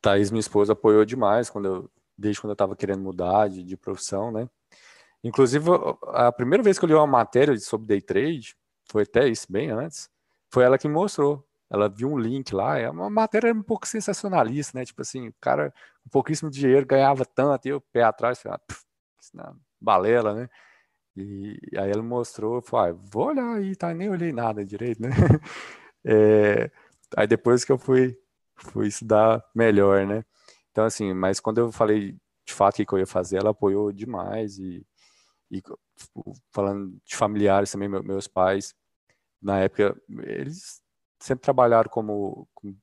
C: Thaís, minha esposa, apoiou demais quando eu, desde quando eu estava querendo mudar de, de, profissão, né? Inclusive, a primeira vez que eu li uma matéria sobre day trade, foi até isso bem antes, foi ela que me mostrou. Ela viu um link lá, é uma matéria um pouco sensacionalista, né? Tipo assim, o cara com pouquíssimo dinheiro ganhava tanto, e eu pé atrás, falei, ah, balela, né? E aí ela mostrou, eu falei, ah, vou olhar aí, tá? Nem olhei nada direito, né? É, Aí depois que eu fui, fui estudar melhor, né? Então, assim, mas quando eu falei de fato o que eu ia fazer, ela apoiou demais e, e falando de familiares também, meus pais, na época, eles sempre trabalharam como, como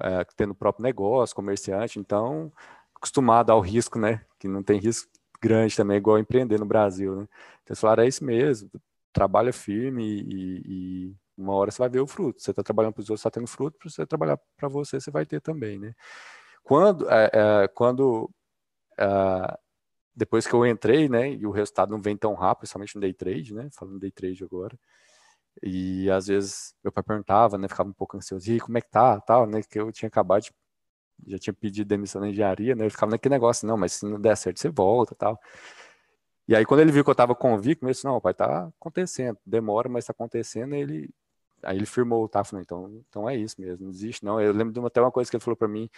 C: é, tendo o próprio negócio, comerciante, então acostumado ao risco, né? Que não tem risco grande também, igual empreender no Brasil, né? Então eles falaram, é isso mesmo, trabalha firme e, e uma hora você vai ver o fruto. Você está trabalhando para os outros, está tendo fruto, para você trabalhar para você, você vai ter também, né? Quando, é, é, quando é, depois que eu entrei, né, e o resultado não vem tão rápido, principalmente no day trade, né, falando day trade agora, e às vezes meu pai perguntava, né, ficava um pouco ansioso, e como é que tá, tal, né, que eu tinha acabado de, já tinha pedido demissão na engenharia, né, eu ficava naquele negócio, não, mas se não der certo, você volta, tal. E aí quando ele viu que eu estava convicto, ele disse, não, pai, tá acontecendo, demora, mas está acontecendo, ele aí ele firmou, tá, falando, então, então é isso mesmo, não existe não. Eu lembro de uma, até uma coisa que ele falou para mim,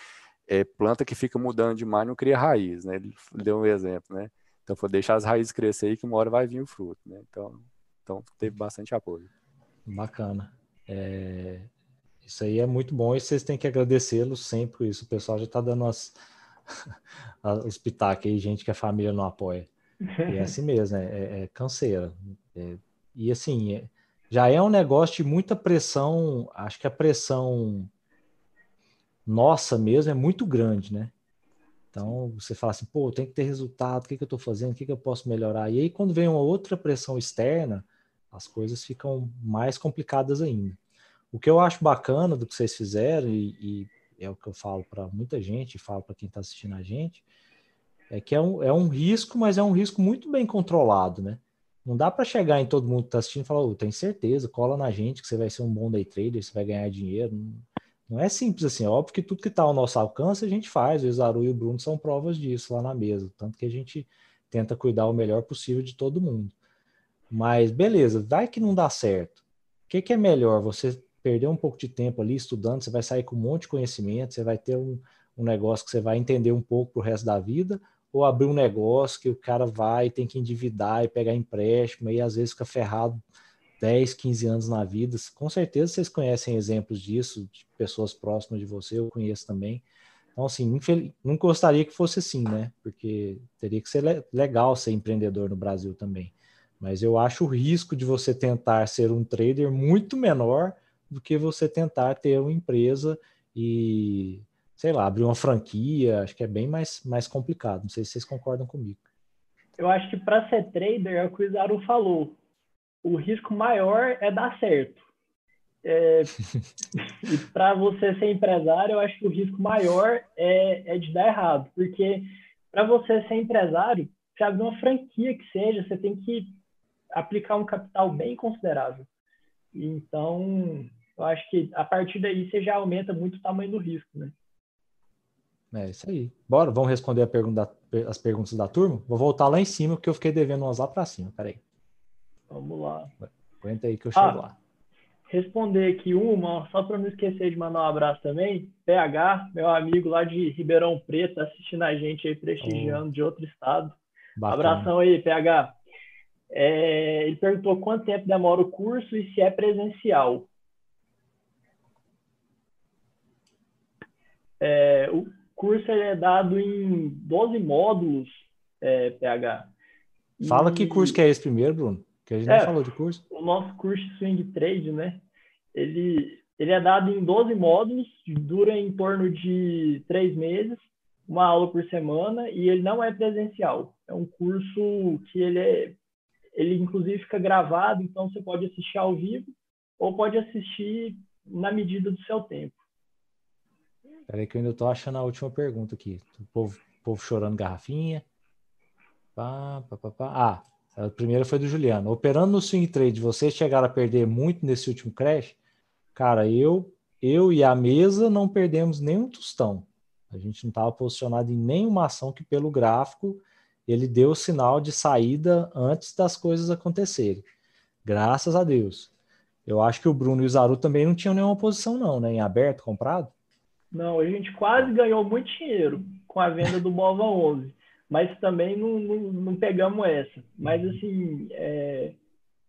C: é, planta que fica mudando demais não cria raiz, né? Ele deu um exemplo, né? Então, foi deixar as raízes crescer aí que uma hora vai vir o fruto, né? Então, então teve bastante apoio.
A: Bacana. É, isso aí é muito bom e vocês têm que agradecê-lo sempre por isso. O pessoal já está dando as, os pitacos aí, gente que a família não apoia. E é assim mesmo, é, é, é canseira. É, e assim, é, já é um negócio de muita pressão, acho que a pressão nossa mesmo é muito grande, né? Então você fala assim, pô, tem que ter resultado, o que, que eu estou fazendo, o que, que eu posso melhorar? E aí, quando vem uma outra pressão externa, as coisas ficam mais complicadas ainda. O que eu acho bacana do que vocês fizeram, e, e é o que eu falo para muita gente, falo para quem está assistindo a gente, é que é um, é um risco, mas é um risco muito bem controlado, né? Não dá para chegar em todo mundo que está assistindo e falar, oh, tem certeza, cola na gente que você vai ser um bom day trader, você vai ganhar dinheiro. Não, não é simples assim, é óbvio que tudo que está ao nosso alcance a gente faz, o Isaru e o Bruno são provas disso lá na mesa, tanto que a gente tenta cuidar o melhor possível de todo mundo. Mas beleza, vai que não dá certo. O que, que é melhor? Você perder um pouco de tempo ali estudando, você vai sair com um monte de conhecimento, você vai ter um, um negócio que você vai entender um pouco pro resto da vida, ou abrir um negócio que o cara vai tem que endividar e pegar empréstimo e às vezes fica ferrado 10, 15 anos na vida. Com certeza vocês conhecem exemplos disso, de pessoas próximas de você, eu conheço também. Então, assim, não gostaria que fosse assim, né? Porque teria que ser legal ser empreendedor no Brasil também. Mas eu acho o risco de você tentar ser um trader muito menor do que você tentar ter uma empresa e, sei lá, abrir uma franquia. Acho que é bem mais, mais complicado. Não sei se vocês concordam comigo.
B: Eu acho que para ser trader, é o que o Zaru falou o risco maior é dar certo. É, e para você ser empresário, eu acho que o risco maior é, é de dar errado, porque para você ser empresário, se abrir uma franquia que seja, você tem que aplicar um capital bem considerável. Então, eu acho que a partir daí você já aumenta muito o tamanho do risco, né?
A: É isso aí. Bora, vamos responder pergunta, as perguntas da turma? Vou voltar lá em cima, porque eu fiquei devendo umas lá para cima. Peraí.
B: Vamos lá.
A: Aguenta aí que eu chego ah, lá.
B: Responder aqui uma, só para não esquecer de mandar um abraço também. PH, meu amigo lá de Ribeirão Preto, assistindo a gente aí, prestigiando oh. de outro estado. Bacana. Abração aí, PH. É, ele perguntou quanto tempo demora o curso e se é presencial. É, o curso é dado em 12 módulos, é, PH.
A: Fala e... que curso que é esse primeiro, Bruno. Que a gente é, não falou de curso.
B: O nosso curso Swing Trade, né? Ele, ele é dado em 12 módulos, dura em torno de três meses, uma aula por semana, e ele não é presencial. É um curso que ele é, ele inclusive fica gravado, então você pode assistir ao vivo ou pode assistir na medida do seu tempo.
A: Peraí que eu ainda estou achando a última pergunta aqui. O povo, povo chorando garrafinha. Pá, pá, pá, pá. Ah, a primeira foi do Juliano. Operando no swing trade, vocês chegaram a perder muito nesse último crash? Cara, eu, eu e a mesa não perdemos nenhum tostão. A gente não estava posicionado em nenhuma ação que, pelo gráfico, ele deu o sinal de saída antes das coisas acontecerem. Graças a Deus. Eu acho que o Bruno e o Zaru também não tinham nenhuma posição, não, né? Em aberto, comprado?
B: Não, a gente quase ganhou muito dinheiro com a venda do Bova 11 mas também não, não, não pegamos essa. Mas, uhum. assim, é,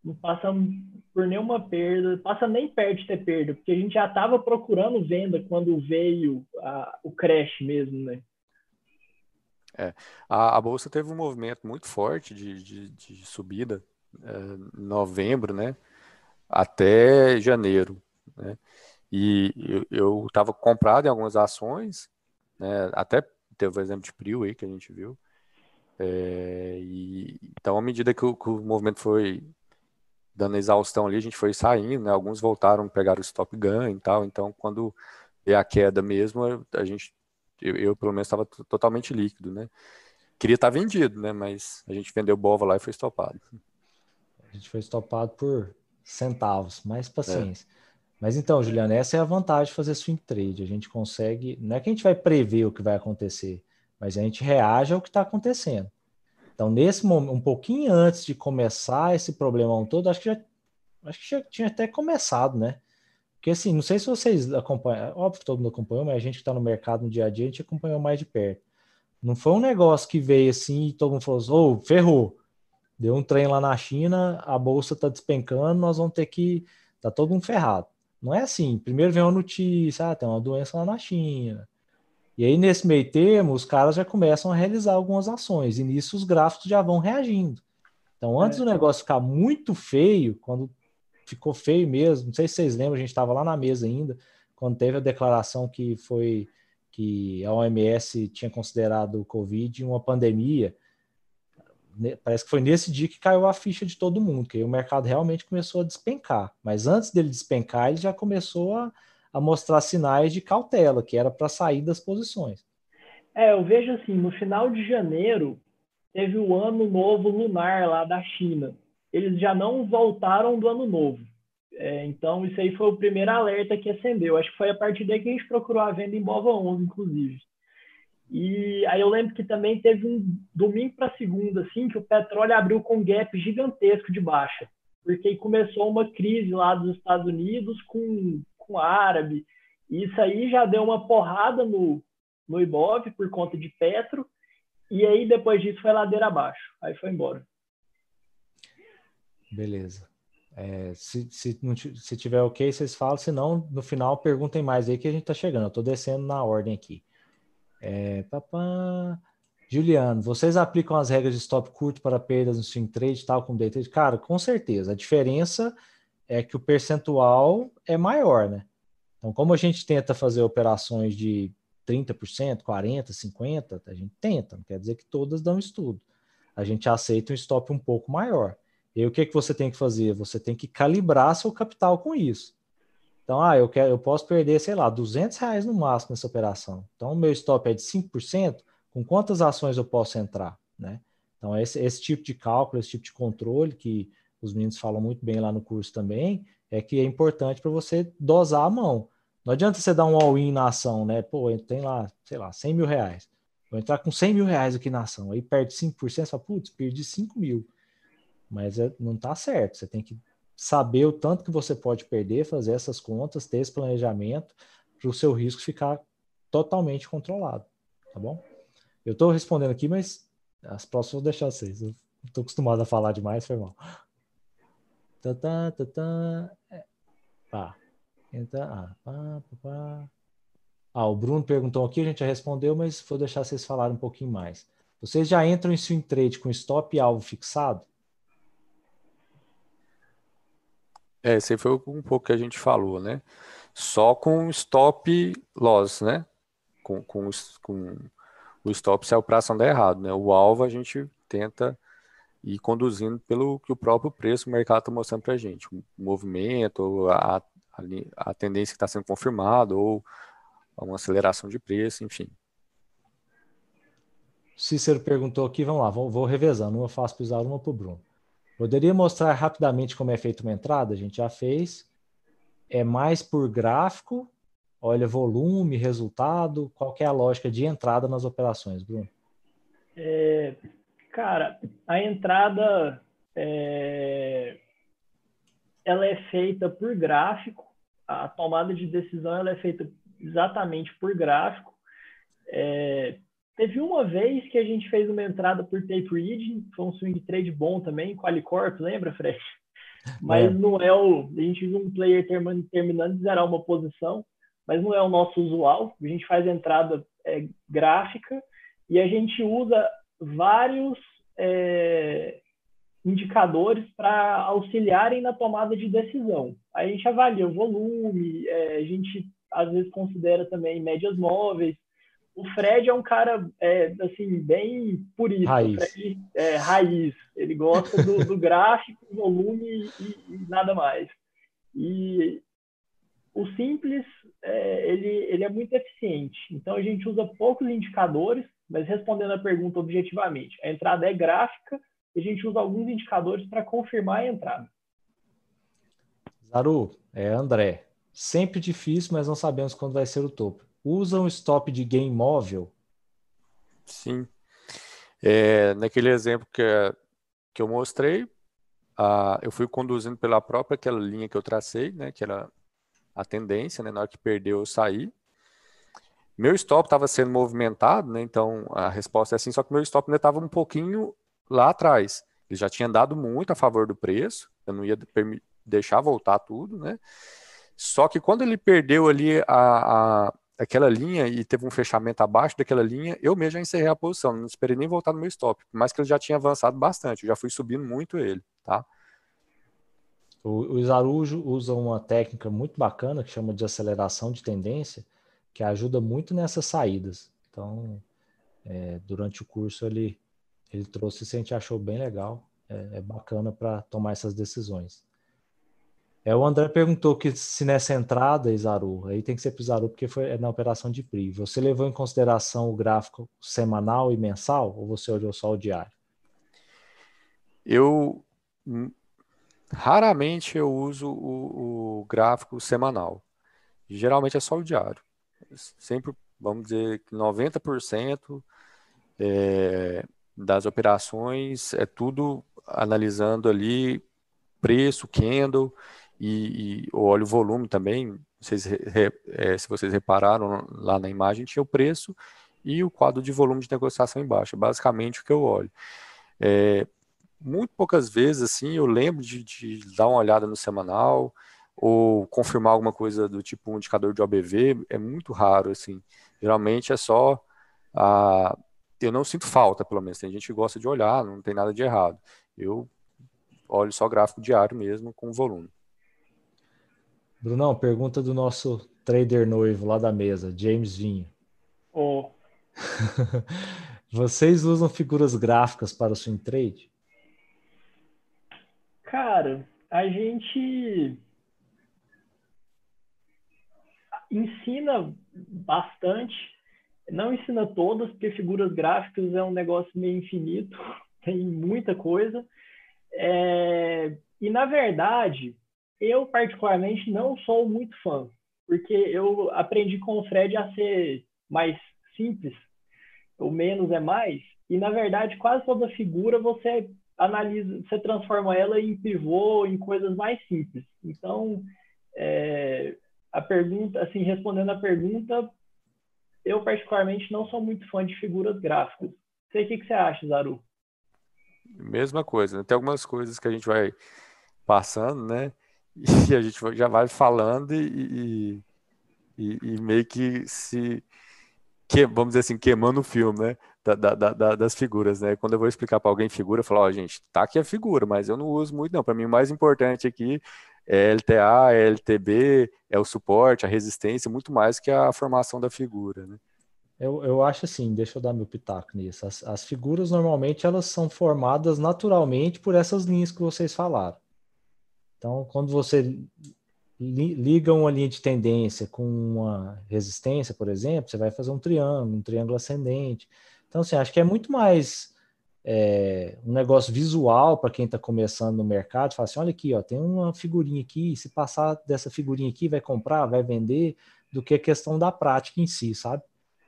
B: não passamos por nenhuma perda, passa nem perto de ter perda, porque a gente já estava procurando venda quando veio a, o crash mesmo, né?
C: É, a, a, bolsa teve um movimento muito forte de, de, de subida é, novembro, né, até janeiro, né, e eu estava comprado em algumas ações, né, até teve o exemplo de Prio aí que a gente viu, é, e, então à medida que o, que o movimento foi dando exaustão ali, a gente foi saindo, né, alguns voltaram, pegaram o stop gun e tal, então quando é a queda mesmo, a gente eu, eu pelo menos estava totalmente líquido, né? Queria estar tá vendido, né? Mas a gente vendeu bova lá e foi estopado.
A: A gente foi estopado por centavos, mais paciência. É. Mas então, Juliana, essa é a vantagem de fazer swing trade. A gente consegue, não é que a gente vai prever o que vai acontecer, mas a gente reage ao que está acontecendo. Então, nesse momento, um pouquinho antes de começar esse problemão todo, acho que já, acho que já tinha até começado, né? Porque assim, não sei se vocês acompanham, óbvio que todo mundo acompanhou, mas a gente que está no mercado no dia a dia, a gente acompanhou mais de perto. Não foi um negócio que veio assim e todo mundo falou assim, ô, oh, ferrou. Deu um trem lá na China, a bolsa está despencando, nós vamos ter que. Tá todo mundo ferrado. Não é assim. Primeiro vem uma notícia, ah, tem uma doença lá na China. E aí, nesse meio termo, os caras já começam a realizar algumas ações, e nisso os gráficos já vão reagindo. Então, antes é. do negócio ficar muito feio, quando ficou feio mesmo. Não sei se vocês lembram, a gente estava lá na mesa ainda, quando teve a declaração que foi que a OMS tinha considerado o Covid uma pandemia. Parece que foi nesse dia que caiu a ficha de todo mundo, que o mercado realmente começou a despencar. Mas antes dele despencar, ele já começou a, a mostrar sinais de cautela, que era para sair das posições.
B: É, eu vejo assim, no final de janeiro, teve o ano novo lunar lá da China eles já não voltaram do ano novo. É, então, isso aí foi o primeiro alerta que acendeu. Acho que foi a partir daí que a gente procurou a venda em Bova 11, inclusive. E aí eu lembro que também teve um domingo para segunda, assim, que o petróleo abriu com um gap gigantesco de baixa, porque começou uma crise lá dos Estados Unidos com, com árabe. E isso aí já deu uma porrada no, no Ibov por conta de Petro. E aí, depois disso, foi ladeira abaixo. Aí foi embora.
A: Beleza. É, se, se, se tiver ok, vocês falam. Se não, no final, perguntem mais aí que a gente está chegando. Eu estou descendo na ordem aqui. É, papá... Juliano, vocês aplicam as regras de stop curto para perdas no swing trade, tal como day trade? Cara, com certeza. A diferença é que o percentual é maior, né? Então, como a gente tenta fazer operações de 30%, 40%, 50%, a gente tenta, não quer dizer que todas dão estudo. A gente aceita um stop um pouco maior. E o que, que você tem que fazer? Você tem que calibrar seu capital com isso. Então, ah, eu, quero, eu posso perder, sei lá, 200 reais no máximo nessa operação. Então, o meu stop é de 5%, com quantas ações eu posso entrar? Né? Então, esse, esse tipo de cálculo, esse tipo de controle, que os meninos falam muito bem lá no curso também, é que é importante para você dosar a mão. Não adianta você dar um all-in na ação, né? Pô, tem lá, sei lá, 100 mil reais. Vou entrar com 100 mil reais aqui na ação. Aí perde 5%, você fala, putz, perdi 5 mil mas é, não está certo. Você tem que saber o tanto que você pode perder, fazer essas contas, ter esse planejamento para o seu risco ficar totalmente controlado, tá bom? Eu estou respondendo aqui, mas as próximas vou deixar vocês. Eu estou acostumado a falar demais, foi mal. Tá, tá, tá, é. Pá. Então, ah, pá, pá, pá. ah, o Bruno perguntou aqui, a gente já respondeu, mas vou deixar vocês falarem um pouquinho mais. Vocês já entram em swing trade com stop e alvo fixado?
C: É, esse foi um pouco que a gente falou, né? Só com stop loss, né? Com, com, com o stop se a operação der errado, né? O alvo a gente tenta ir conduzindo pelo que o próprio preço o mercado está mostrando para a gente. O movimento, a, a, a tendência que está sendo confirmada, ou uma aceleração de preço, enfim.
A: Cícero perguntou aqui, vamos lá, vou, vou revezando, uma faço para usar uma para o Bruno. Poderia mostrar rapidamente como é feita uma entrada? A gente já fez. É mais por gráfico? Olha volume, resultado? Qual é a lógica de entrada nas operações, Bruno?
B: É, cara, a entrada é, ela é feita por gráfico. A tomada de decisão ela é feita exatamente por gráfico. É, Teve uma vez que a gente fez uma entrada por tape reading, foi um swing trade bom também, Qualicorp, lembra, Fred? Mas é. não é o. A gente usa um player terminando, terminando de zerar uma posição, mas não é o nosso usual. A gente faz entrada é, gráfica e a gente usa vários é, indicadores para auxiliarem na tomada de decisão. A gente avalia o volume, é, a gente às vezes considera também médias móveis. O Fred é um cara é, assim bem purista,
A: raiz.
B: Fred, é, raiz. Ele gosta do, do gráfico, volume e, e, nada mais. E o simples é, ele, ele é muito eficiente. Então a gente usa poucos indicadores, mas respondendo a pergunta objetivamente, a entrada é gráfica e a gente usa alguns indicadores para confirmar a entrada.
A: Zaru, é André. Sempre difícil, mas não sabemos quando vai ser o topo. Usa um stop de gain móvel?
C: Sim. É, naquele exemplo que, que eu mostrei, uh, eu fui conduzindo pela própria aquela linha que eu tracei, né, que era a tendência, né, na hora que perdeu eu saí. Meu stop estava sendo movimentado, né, então a resposta é assim, só que meu stop ainda estava um pouquinho lá atrás. Ele já tinha dado muito a favor do preço, eu não ia deixar voltar tudo, né? Só que quando ele perdeu ali a, a, aquela linha e teve um fechamento abaixo daquela linha, eu mesmo já encerrei a posição, não esperei nem voltar no meu stop, por mais que ele já tinha avançado bastante, eu já fui subindo muito ele, tá?
A: O, o usa uma técnica muito bacana que chama de aceleração de tendência, que ajuda muito nessas saídas. Então, é, durante o curso ele, ele trouxe isso, a gente achou bem legal, é, é bacana para tomar essas decisões. É, o André perguntou que se nessa entrada, Isaru, aí tem que ser para Isaru, porque foi é na operação de PRI. Você levou em consideração o gráfico semanal e mensal, ou você olhou só o diário?
C: Eu Raramente eu uso o, o gráfico semanal. Geralmente é só o diário. Sempre, vamos dizer, que 90% é, das operações é tudo analisando ali preço, candle e, e olha o volume também. Vocês, é, se vocês repararam lá na imagem, tinha o preço e o quadro de volume de negociação embaixo. Basicamente o que eu olho. É, muito poucas vezes, assim, eu lembro de, de, dar uma olhada no semanal ou confirmar alguma coisa do tipo um indicador de OBV, é muito raro, assim. Geralmente é só a... Eu não sinto falta, pelo menos. Tem gente que gosta de olhar, não tem nada de errado. Eu olho só gráfico diário mesmo, com volume.
A: Brunão, pergunta do nosso trader noivo lá da mesa, James Vinho.
B: Oh.
A: Vocês usam figuras gráficas para o swing trade?
B: Cara, a gente ensina bastante, não ensina todas, porque figuras gráficas é um negócio meio infinito, tem muita coisa. É... E, na verdade, eu particularmente não sou muito fã, porque eu aprendi com o Fred a ser mais simples, o menos é mais, e, na verdade, quase toda figura você analisa, você transforma ela em pivô, em coisas mais simples. Então, é, a pergunta, assim, respondendo a pergunta, eu particularmente não sou muito fã de figuras gráficas. Sei o que, que você acha, Zaru?
C: Mesma coisa, né? tem algumas coisas que a gente vai passando, né? E a gente já vai falando e, e, e meio que se que, vamos dizer assim, queimando o filme, né? Da, da, da, das figuras, né? Quando eu vou explicar para alguém figura, eu falo, ó, oh, gente, tá aqui a figura, mas eu não uso muito, não. Para mim, o mais importante aqui é LTA, é LTB, é o suporte, a resistência, muito mais que a formação da figura, né?
A: Eu, eu acho assim, deixa eu dar meu pitaco nisso. As, as figuras, normalmente, elas são formadas naturalmente por essas linhas que vocês falaram. Então, quando você liga uma linha de tendência com uma resistência, por exemplo, você vai fazer um triângulo, um triângulo ascendente. Então, assim, acho que é muito mais é, um negócio visual para quem está começando no mercado. Fala assim, olha aqui, ó, tem uma figurinha aqui, se passar dessa figurinha aqui, vai comprar, vai vender, do que a questão da prática em si, sabe?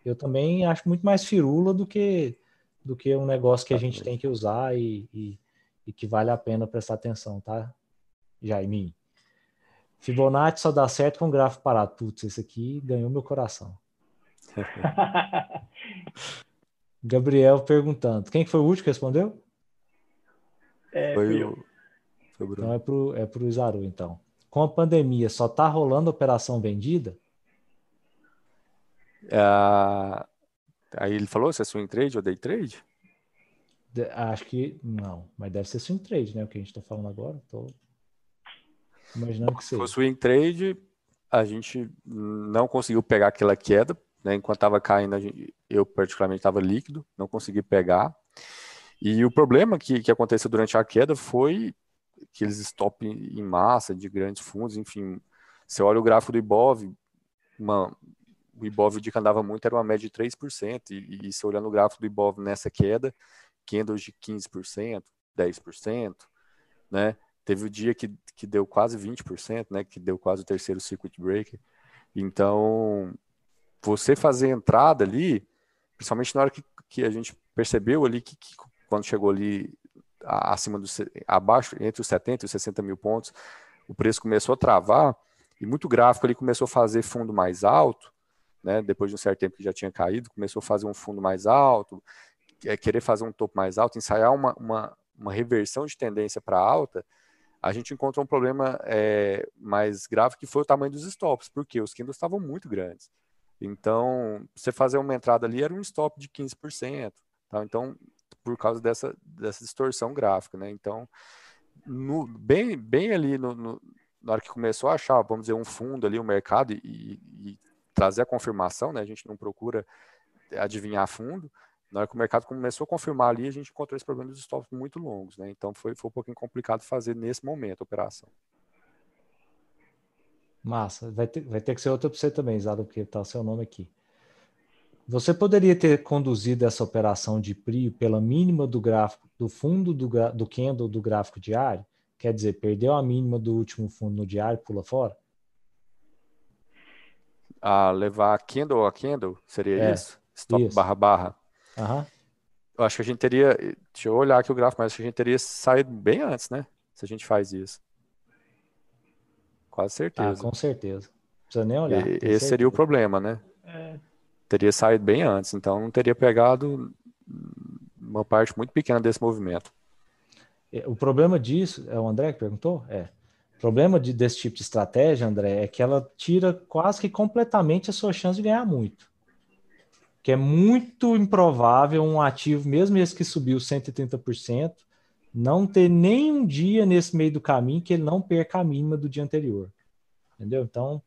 A: Eu também acho muito mais firula do que do que um negócio que a gente tem que usar e, e, e que vale a pena prestar atenção, tá, Jaiminho? Fibonacci só dá certo com gráfico parado. Putz, esse aqui ganhou meu coração. Gabriel perguntando. Quem foi o último que respondeu?
B: É, foi o.
A: Foi o então é pro, é pro Isaru, então. Com a pandemia, só tá rolando operação vendida?
C: É, Aí ele falou se é swing trade ou day trade?
A: De, acho que não, mas deve ser swing trade, né? O que a gente está falando agora. Tô imaginando que seja. Se
C: for swing trade, a gente não conseguiu pegar aquela queda, né? Enquanto estava caindo, gente, eu particularmente estava líquido, não consegui pegar. E o problema que, que aconteceu durante a queda foi aqueles stop em massa de grandes fundos, enfim. Você olha o gráfico do Ibov, uma, o Ibov de que andava muito era uma média de 3%, e, e se olhando o gráfico do Ibov nessa queda, candles de 15%, 10%, né? Teve o dia que, que deu quase 20%, né? Que deu quase o terceiro circuit breaker. Então, você fazer entrada ali, principalmente na hora que, que a gente percebeu ali que, que quando chegou ali acima do abaixo entre os 70 e os 60 mil pontos, o preço começou a travar e muito gráfico ali começou a fazer fundo mais alto, né? Depois de um certo tempo que já tinha caído, começou a fazer um fundo mais alto, é, querer fazer um topo mais alto, ensaiar uma, uma, uma reversão de tendência para alta, a gente encontrou um problema é, mais grave que foi o tamanho dos stops, porque os candles estavam muito grandes. Então, você fazer uma entrada ali era um stop de 15%. Tá? Então, por causa dessa, dessa distorção gráfica, né? Então, no, bem, bem ali no, no, na hora que começou a achar, vamos dizer, um fundo ali, o um mercado e, e, trazer a confirmação, né? A gente não procura adivinhar fundo, na hora que o mercado começou a confirmar ali, a gente encontrou esse problema dos stops muito longos, né? Então foi, foi um pouquinho complicado fazer nesse momento a operação.
A: Massa. Vai ter, vai ter que ser outra para você também, Zado, porque está o seu nome aqui. Você poderia ter conduzido essa operação de PRIO pela mínima do gráfico, do fundo do, do candle do gráfico diário? Quer dizer, perdeu a mínima do último fundo no diário, pula fora?
C: A levar candle a candle, seria é, isso? Stop isso. barra barra.
A: Uhum.
C: Eu acho que a gente teria. Deixa eu olhar aqui o gráfico, mas acho que a gente teria saído bem antes, né? Se a gente faz isso. Quase certeza. Ah,
A: com certeza. Não precisa nem olhar.
C: E, esse certeza. seria o problema, né? É. Teria saído bem antes, então não teria pegado uma parte muito pequena desse movimento.
A: É, o problema disso, é o André que perguntou? É. O problema de, desse tipo de estratégia, André, é que ela tira quase que completamente a sua chance de ganhar muito que é muito improvável um ativo, mesmo esse que subiu 130%, não ter nenhum dia nesse meio do caminho que ele não perca a mínima do dia anterior. Entendeu? Então,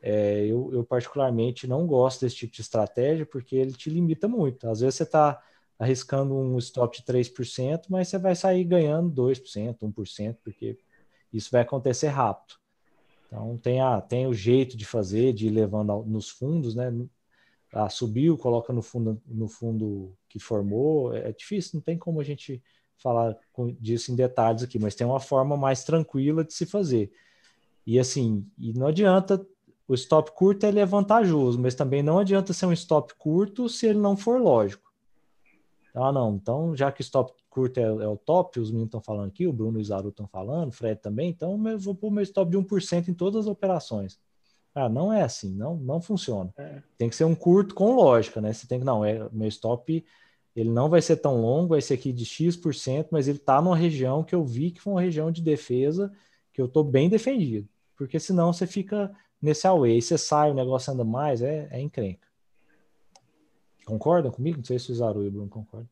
A: é, eu, eu, particularmente não gosto desse tipo de estratégia porque ele te limita muito. Às vezes você está arriscando um stop de 3%, mas você vai sair ganhando 2%, 1%, porque isso vai acontecer rápido. Então, tem, a, tem o jeito de fazer, de ir levando nos fundos, né? Ah, subiu, coloca no fundo, no fundo que formou. É, é difícil, não tem como a gente falar disso em detalhes aqui, mas tem uma forma mais tranquila de se fazer. E assim, e não adianta, o stop curto ele é vantajoso, mas também não adianta ser um stop curto se ele não for lógico. Ah, não, então já que stop curto é, é o top, os meninos estão falando aqui, o Bruno e o Zaru estão falando, o Fred também, então eu vou pôr meu stop de 1% em todas as operações. Ah, não é assim, não, não funciona. É. Tem que ser um curto com lógica, né? Você tem que, não, é, meu stop, ele não vai ser tão longo, vai ser aqui de X%, mas ele está numa região que eu vi que foi uma região de defesa que eu estou bem defendido. Porque senão você fica nesse away, você sai, o negócio anda mais, é, é encrenca. Concordam comigo? Não sei se o Zaru e o Bruno concordam.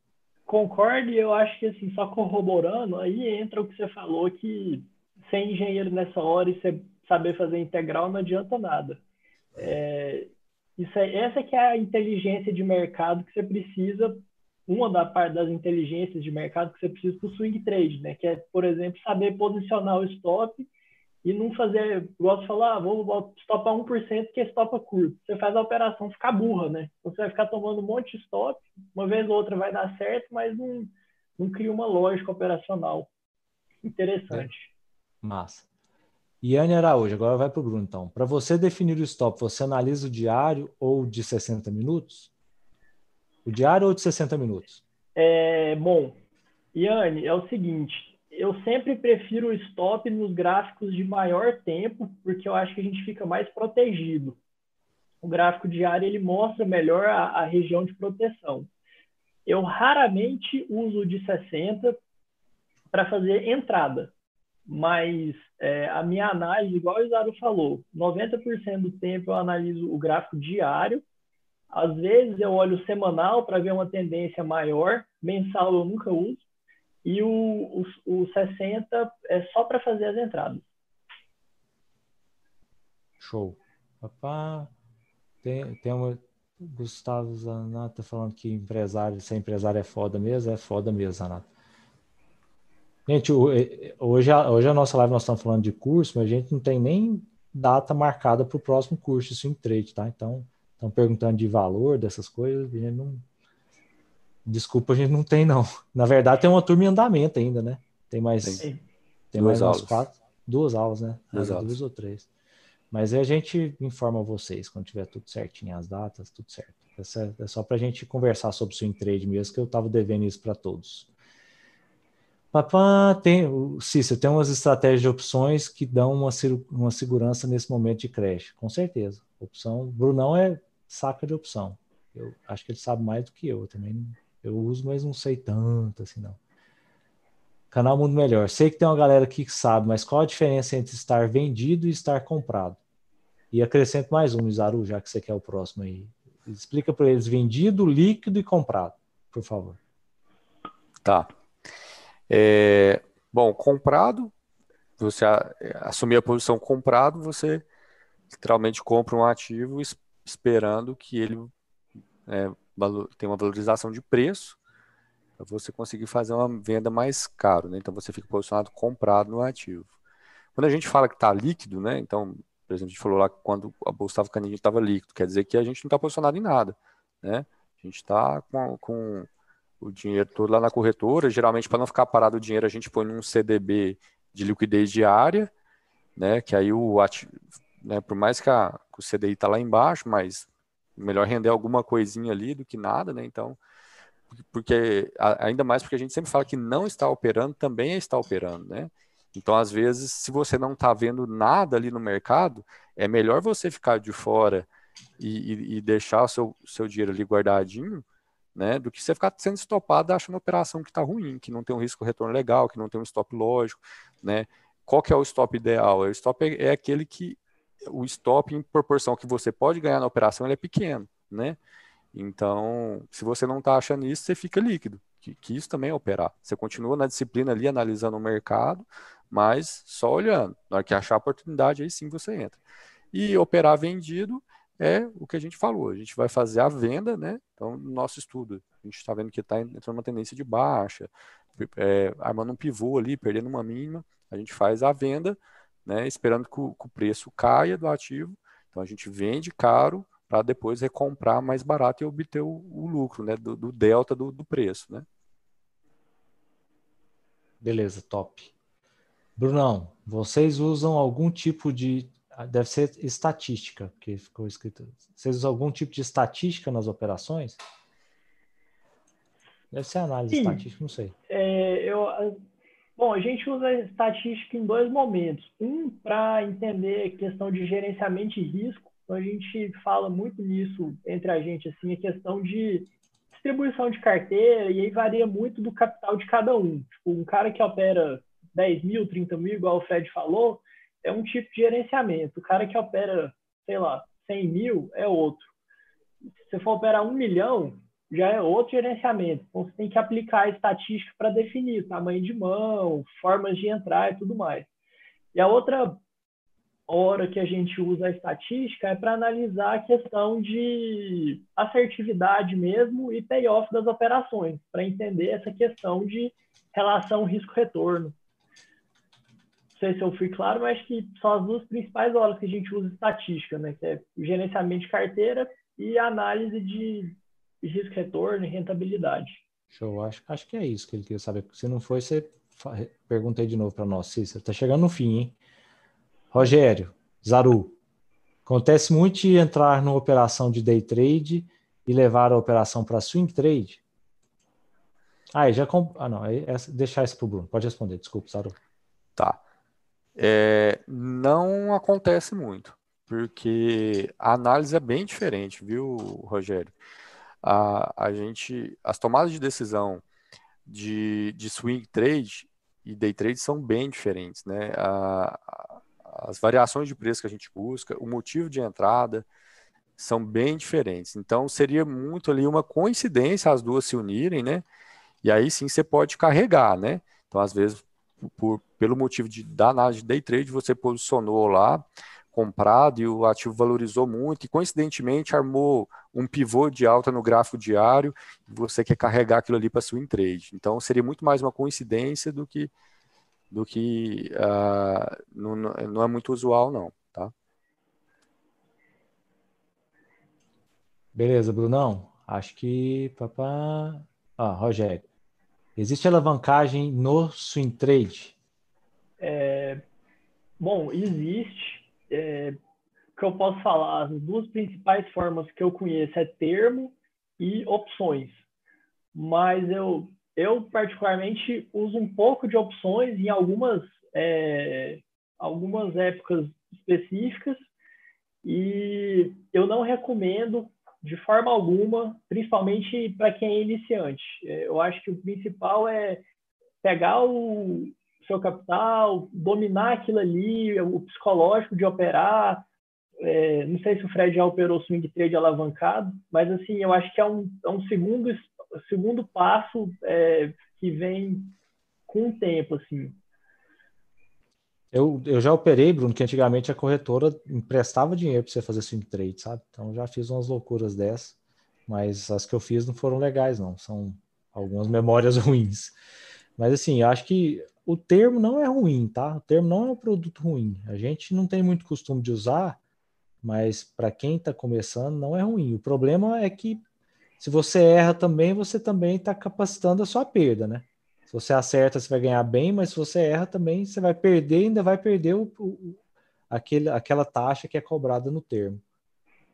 B: Concordo, e eu acho que assim, só corroborando, aí entra o que você falou que ser engenheiro nessa hora e ser saber fazer integral não adianta nada. É, isso é, essa que é a inteligência de mercado que você precisa, uma da parte das inteligências de mercado que você precisa para o swing trade, né? Que é, por exemplo, saber posicionar o stop e não fazer, gosto de falar, ah, vou stopar 1% que é stop curto. Você faz a operação ficar burra, né? Então, você vai ficar tomando um monte de stop, uma vez ou outra vai dar certo, mas não, não cria uma lógica operacional interessante.
A: É. Massa. Iane Araújo, agora vai para o Bruno, então. Para você definir o stop, você analisa o diário ou de 60 minutos? O diário ou de 60 minutos?
B: É, bom, Iane, é o seguinte, eu sempre prefiro o stop nos gráficos de maior tempo, porque eu acho que a gente fica mais protegido. O gráfico diário, ele mostra melhor a, a região de proteção. Eu raramente uso o de 60 para fazer entrada mas é, a minha análise, igual o Isaro falou, 90% do tempo eu analiso o gráfico diário Às vezes eu olho semanal para ver uma tendência maior, mensal eu nunca uso, e o, o, o 60 é só para fazer as entradas.
A: Show. Papá, tem, tem uma. Gustavo Zanata falando que empresário, ser empresário é foda mesmo, é foda mesmo, Zanata. Gente, hoje, hoje a nossa live nós estamos falando de curso, mas a gente não tem nem data marcada para o próximo curso de swing trade, tá? Então, estão perguntando de valor dessas coisas, a não. Desculpa, a gente não tem, não. Na verdade, tem uma turma em andamento ainda, né? Tem mais. Tem, tem mais aulas. quatro. Duas aulas, né? Duas, aulas. duas ou três. Mas a gente informa vocês quando tiver tudo certinho, as datas, tudo certo. Essa é só para a gente conversar sobre o swing trade mesmo, que eu estava devendo isso para todos. Papá, tem, Cícero, tem umas estratégias de opções que dão uma, uma segurança nesse momento de creche, com certeza. Opção, Brunão é saca de opção. Eu acho que ele sabe mais do que eu, eu também. Eu uso, mas não sei tanto assim, não. Canal Mundo Melhor. Sei que tem uma galera aqui que sabe, mas qual a diferença entre estar vendido e estar comprado? E acrescento mais um, Isaru, já que você quer o próximo aí. Explica para eles vendido, líquido e comprado, por favor.
C: Tá. É, bom, comprado, você assumir a posição comprado, você literalmente compra um ativo esperando que ele é, tenha uma valorização de preço para você conseguir fazer uma venda mais caro, né? Então você fica posicionado comprado no ativo. Quando a gente fala que está líquido, né? Então, por exemplo, a gente falou lá que quando a bolsa estava caninha estava líquido, quer dizer que a gente não está posicionado em nada, né? A gente está com, com, o dinheiro todo lá na corretora. Geralmente, para não ficar parado o dinheiro, a gente põe num CDB de liquidez diária, né? Que aí o ativo, né, por mais que, a, que o CDI está lá embaixo, mas melhor render alguma coisinha ali do que nada, né? Então, porque ainda mais porque a gente sempre fala que não está operando também estar operando, né? Então, às vezes, se você não está vendo nada ali no mercado, é melhor você ficar de fora e, e, e deixar o seu, seu dinheiro ali guardadinho, né? Do que você ficar sendo estopado achando a operação que está ruim, que não tem um risco retorno legal, que não tem um stop lógico, né? Qual que é o stop ideal? O stop é, é aquele que o stop em proporção que você pode ganhar na operação ele é pequeno, né? Então, se você não está achando isso, você fica líquido, que, que, isso também é operar. Você continua na disciplina ali, analisando o mercado, mas só olhando. Na hora que achar a oportunidade, aí sim você entra. E operar vendido é o que a gente falou. A gente vai fazer a venda, né? Então, no nosso estudo, a gente está vendo que está entrando uma tendência de baixa, é, armando um pivô ali, perdendo uma mínima. A gente faz a venda, né? Esperando que o, que o preço caia do ativo. Então, a gente vende caro para depois recomprar mais barato e obter o, o lucro, né, do, do delta do, do, preço, né?
A: Beleza, top. Brunão, vocês usam algum tipo de deve ser estatística, porque ficou escrito. Vocês usam algum tipo de estatística nas operações? Deve ser análise Sim. estatística, não sei.
B: É, eu, bom, a gente usa estatística em dois momentos. Um, para entender questão de gerenciamento de risco, então a gente fala muito nisso entre a gente, assim, a questão de distribuição de carteira, e aí varia muito do capital de cada um. Tipo, um cara que opera 10 mil, 30 mil, igual o Fred falou, é um tipo de gerenciamento. O cara que opera, sei lá, 100 mil é outro. Se você for operar um milhão, já é outro gerenciamento. Então, você tem que aplicar a estatística para definir tamanho de mão, formas de entrar e tudo mais. E a outra hora que a gente usa a estatística é para analisar a questão de assertividade mesmo e payoff das operações, para entender essa questão de relação risco-retorno. Não sei se eu fui claro, mas acho que são as duas principais horas que a gente usa estatística, né? Que é gerenciamento de carteira e análise de risco-retorno e rentabilidade.
A: Show, acho, acho que é isso que ele queria saber. Se não foi, você perguntei de novo para nós, Cícero. Está chegando no fim, hein? Rogério, Zaru, acontece muito de entrar numa operação de day trade e levar a operação para swing trade? Ah, já comp... ah não, é, deixar isso para o Bruno. Pode responder, desculpa, Zaru.
C: Tá. É, não acontece muito, porque a análise é bem diferente, viu, Rogério? A, a gente, as tomadas de decisão de, de swing trade e day trade são bem diferentes, né? A, as variações de preço que a gente busca, o motivo de entrada são bem diferentes. Então, seria muito ali uma coincidência as duas se unirem, né? E aí sim você pode carregar, né? Então, às vezes, por, pelo motivo de, da análise de day trade, você posicionou lá, comprado, e o ativo valorizou muito, e coincidentemente armou um pivô de alta no gráfico diário, e você quer carregar aquilo ali para swing trade. Então, seria muito mais uma coincidência do que do que uh, não, não é muito usual, não, tá?
A: Beleza, Brunão. Acho que papá. Ah, Rogério. Existe alavancagem no swing trade?
B: É, bom, existe. É, o que eu posso falar, as duas principais formas que eu conheço é termo e opções. Mas eu eu, particularmente, uso um pouco de opções em algumas, é, algumas épocas específicas e eu não recomendo de forma alguma, principalmente para quem é iniciante. É, eu acho que o principal é pegar o seu capital, dominar aquilo ali, o psicológico de operar. É, não sei se o Fred já operou swing trade alavancado, mas assim, eu acho que é um, é um segundo segundo passo é, que vem com o tempo, assim.
A: Eu, eu já operei, Bruno, que antigamente a corretora emprestava dinheiro para você fazer swing trade, sabe? Então já fiz umas loucuras dessas, mas as que eu fiz não foram legais, não. São algumas memórias ruins. Mas assim, eu acho que o termo não é ruim, tá? O termo não é um produto ruim. A gente não tem muito costume de usar, mas para quem está começando não é ruim. O problema é que se você erra também, você também está capacitando a sua perda, né? Se você acerta, você vai ganhar bem, mas se você erra também, você vai perder ainda vai perder o, o, aquele, aquela taxa que é cobrada no termo.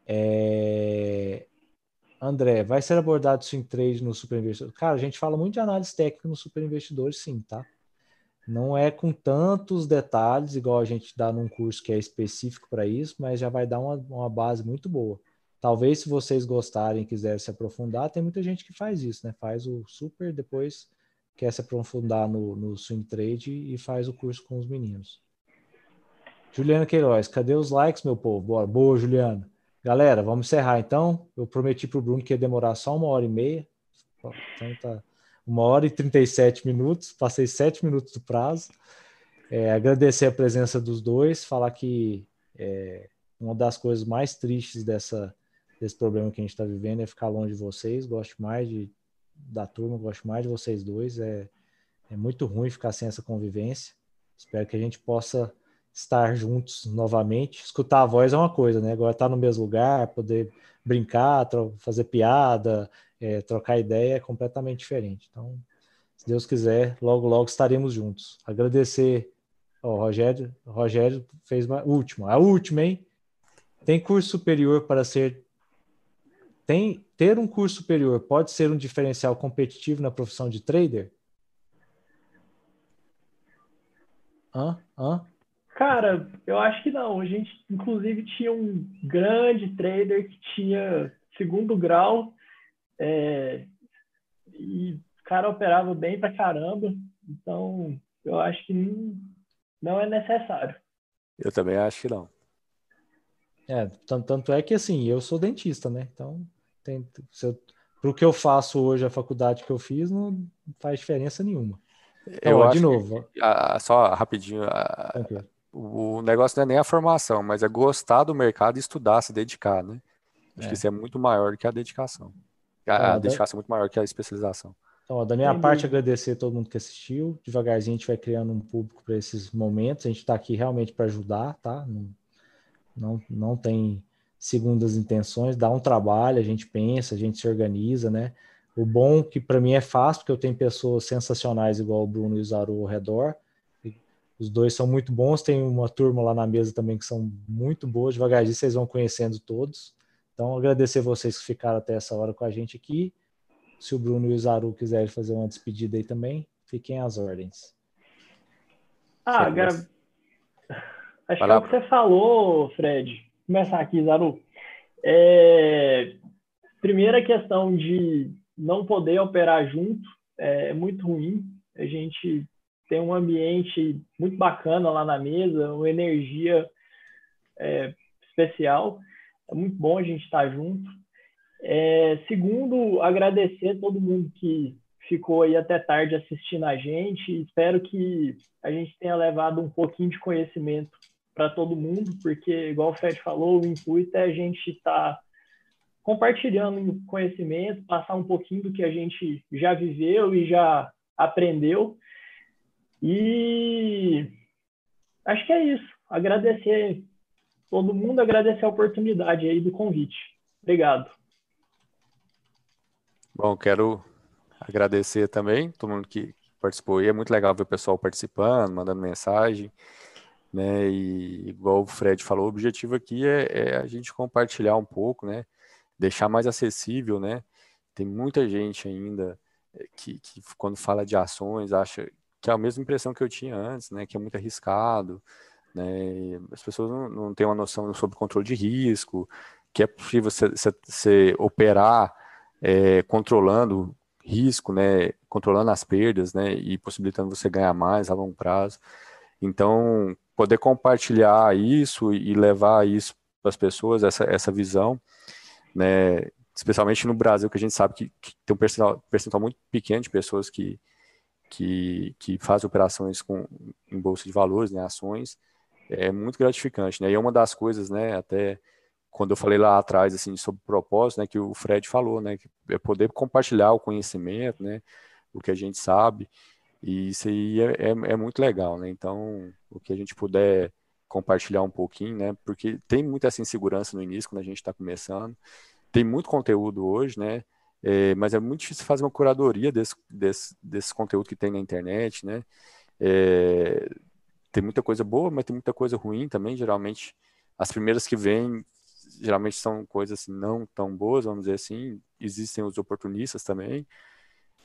A: É... André, vai ser abordado swing trade no super investidor? Cara, a gente fala muito de análise técnica no super investidor, sim, tá? Não é com tantos detalhes, igual a gente dá num curso que é específico para isso, mas já vai dar uma, uma base muito boa. Talvez, se vocês gostarem e quiserem se aprofundar, tem muita gente que faz isso, né? Faz o super, depois quer se aprofundar no, no swing trade e faz o curso com os meninos. Juliana Queiroz, cadê os likes, meu povo? Boa, Juliana. Galera, vamos encerrar então. Eu prometi para o Bruno que ia demorar só uma hora e meia. Então tá uma hora e 37 minutos. Passei sete minutos do prazo. É, agradecer a presença dos dois, falar que é, uma das coisas mais tristes dessa desse problema que a gente está vivendo é ficar longe de vocês. Gosto mais de, da turma, gosto mais de vocês dois. É, é muito ruim ficar sem essa convivência. Espero que a gente possa estar juntos novamente. Escutar a voz é uma coisa, né? Agora estar tá no mesmo lugar, poder brincar, fazer piada, é, trocar ideia é completamente diferente. Então, se Deus quiser, logo, logo estaremos juntos. Agradecer ao Rogério. O Rogério fez uma última, a última, hein? Tem curso superior para ser tem, ter um curso superior pode ser um diferencial competitivo na profissão de trader? Hã? Hã?
B: Cara, eu acho que não. A gente, inclusive, tinha um grande trader que tinha segundo grau é, e o cara operava bem pra caramba. Então, eu acho que não, não é necessário.
C: Eu também acho que não.
A: É, tanto, tanto é que assim, eu sou dentista, né? Então, tem, para o que eu faço hoje, a faculdade que eu fiz, não faz diferença nenhuma.
C: Então, eu ó, de novo. Que, a, só rapidinho, a, o negócio não é nem a formação, mas é gostar do mercado e estudar, se dedicar, né? Acho é. que isso é muito maior do que a dedicação. A, a dedicação é muito maior que a especialização.
A: Então, ó, da minha parte, agradecer a todo mundo que assistiu. Devagarzinho a gente vai criando um público para esses momentos. A gente está aqui realmente para ajudar, tá? Não, não, não tem segundas intenções, dá um trabalho, a gente pensa, a gente se organiza, né? O bom que para mim é fácil, porque eu tenho pessoas sensacionais igual o Bruno e o Zaru ao redor. Os dois são muito bons, tem uma turma lá na mesa também que são muito boas, devagarzinho vocês vão conhecendo todos. Então, agradecer vocês que ficaram até essa hora com a gente aqui. Se o Bruno e o Zaru quiserem fazer uma despedida aí também, fiquem às ordens.
B: Ah, Acho que é o que você falou, Fred começar aqui, Zaru. É, primeira questão de não poder operar junto é muito ruim. A gente tem um ambiente muito bacana lá na mesa, uma energia é, especial. É muito bom a gente estar junto. É, segundo, agradecer todo mundo que ficou aí até tarde assistindo a gente. Espero que a gente tenha levado um pouquinho de conhecimento para todo mundo, porque, igual o Fred falou, o intuito é a gente estar tá compartilhando conhecimento, passar um pouquinho do que a gente já viveu e já aprendeu. E acho que é isso. Agradecer todo mundo, agradecer a oportunidade aí do convite. Obrigado.
C: Bom, quero agradecer também todo mundo que participou. É muito legal ver o pessoal participando, mandando mensagem. Né? E igual o Fred falou, o objetivo aqui é, é, a gente compartilhar um pouco, né? Deixar mais acessível, né? Tem muita gente ainda eh, que, que quando fala de ações acha que é a mesma impressão que eu tinha antes, né? Que é muito arriscado, né? As pessoas não, não têm uma noção sobre controle de risco, que é possível você, operar é, controlando risco, né, controlando as perdas, né, e possibilitando você ganhar mais a longo prazo. Então, poder compartilhar isso e levar isso para as pessoas, essa, essa visão, né, especialmente no Brasil, que a gente sabe que, que tem um percentual, percentual, muito pequeno de pessoas que, que, que fazem operações com, em bolsa de valores, né, ações, é muito gratificante, né, e é uma das coisas, né, até quando eu falei lá atrás assim sobre propósito, né, que o Fred falou, né, que é poder compartilhar o conhecimento, né, o que a gente sabe, e isso aí é, é, é, muito legal, né? Então, o que a gente puder compartilhar um pouquinho, né? Porque tem muita insegurança no início, quando a gente está começando, tem muito conteúdo hoje, né? É, mas é muito difícil fazer uma curadoria desse, desse, desse conteúdo que tem na internet, né? É, tem muita coisa boa, mas tem muita coisa ruim também. Geralmente, as primeiras que vêm geralmente são coisas assim, não tão boas, vamos dizer assim. Existem os oportunistas também.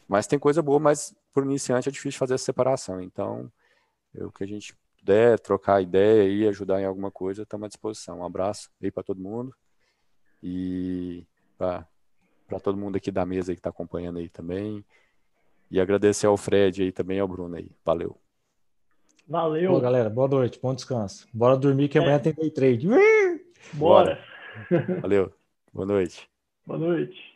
C: Mas tem coisa boa, mas o iniciante é difícil fazer essa separação. Então, o que a gente puder trocar ideia e ajudar em alguma coisa, estamos à disposição. Um abraço aí para todo mundo. E para todo mundo aqui da mesa que está acompanhando aí também. E agradecer ao Fred aí também ao Bruno aí. Valeu.
B: Valeu.
A: galera, boa noite, bom descanso. Bora dormir que amanhã é. tem day trade.
B: Bora.
C: Valeu. Boa noite.
B: Boa noite.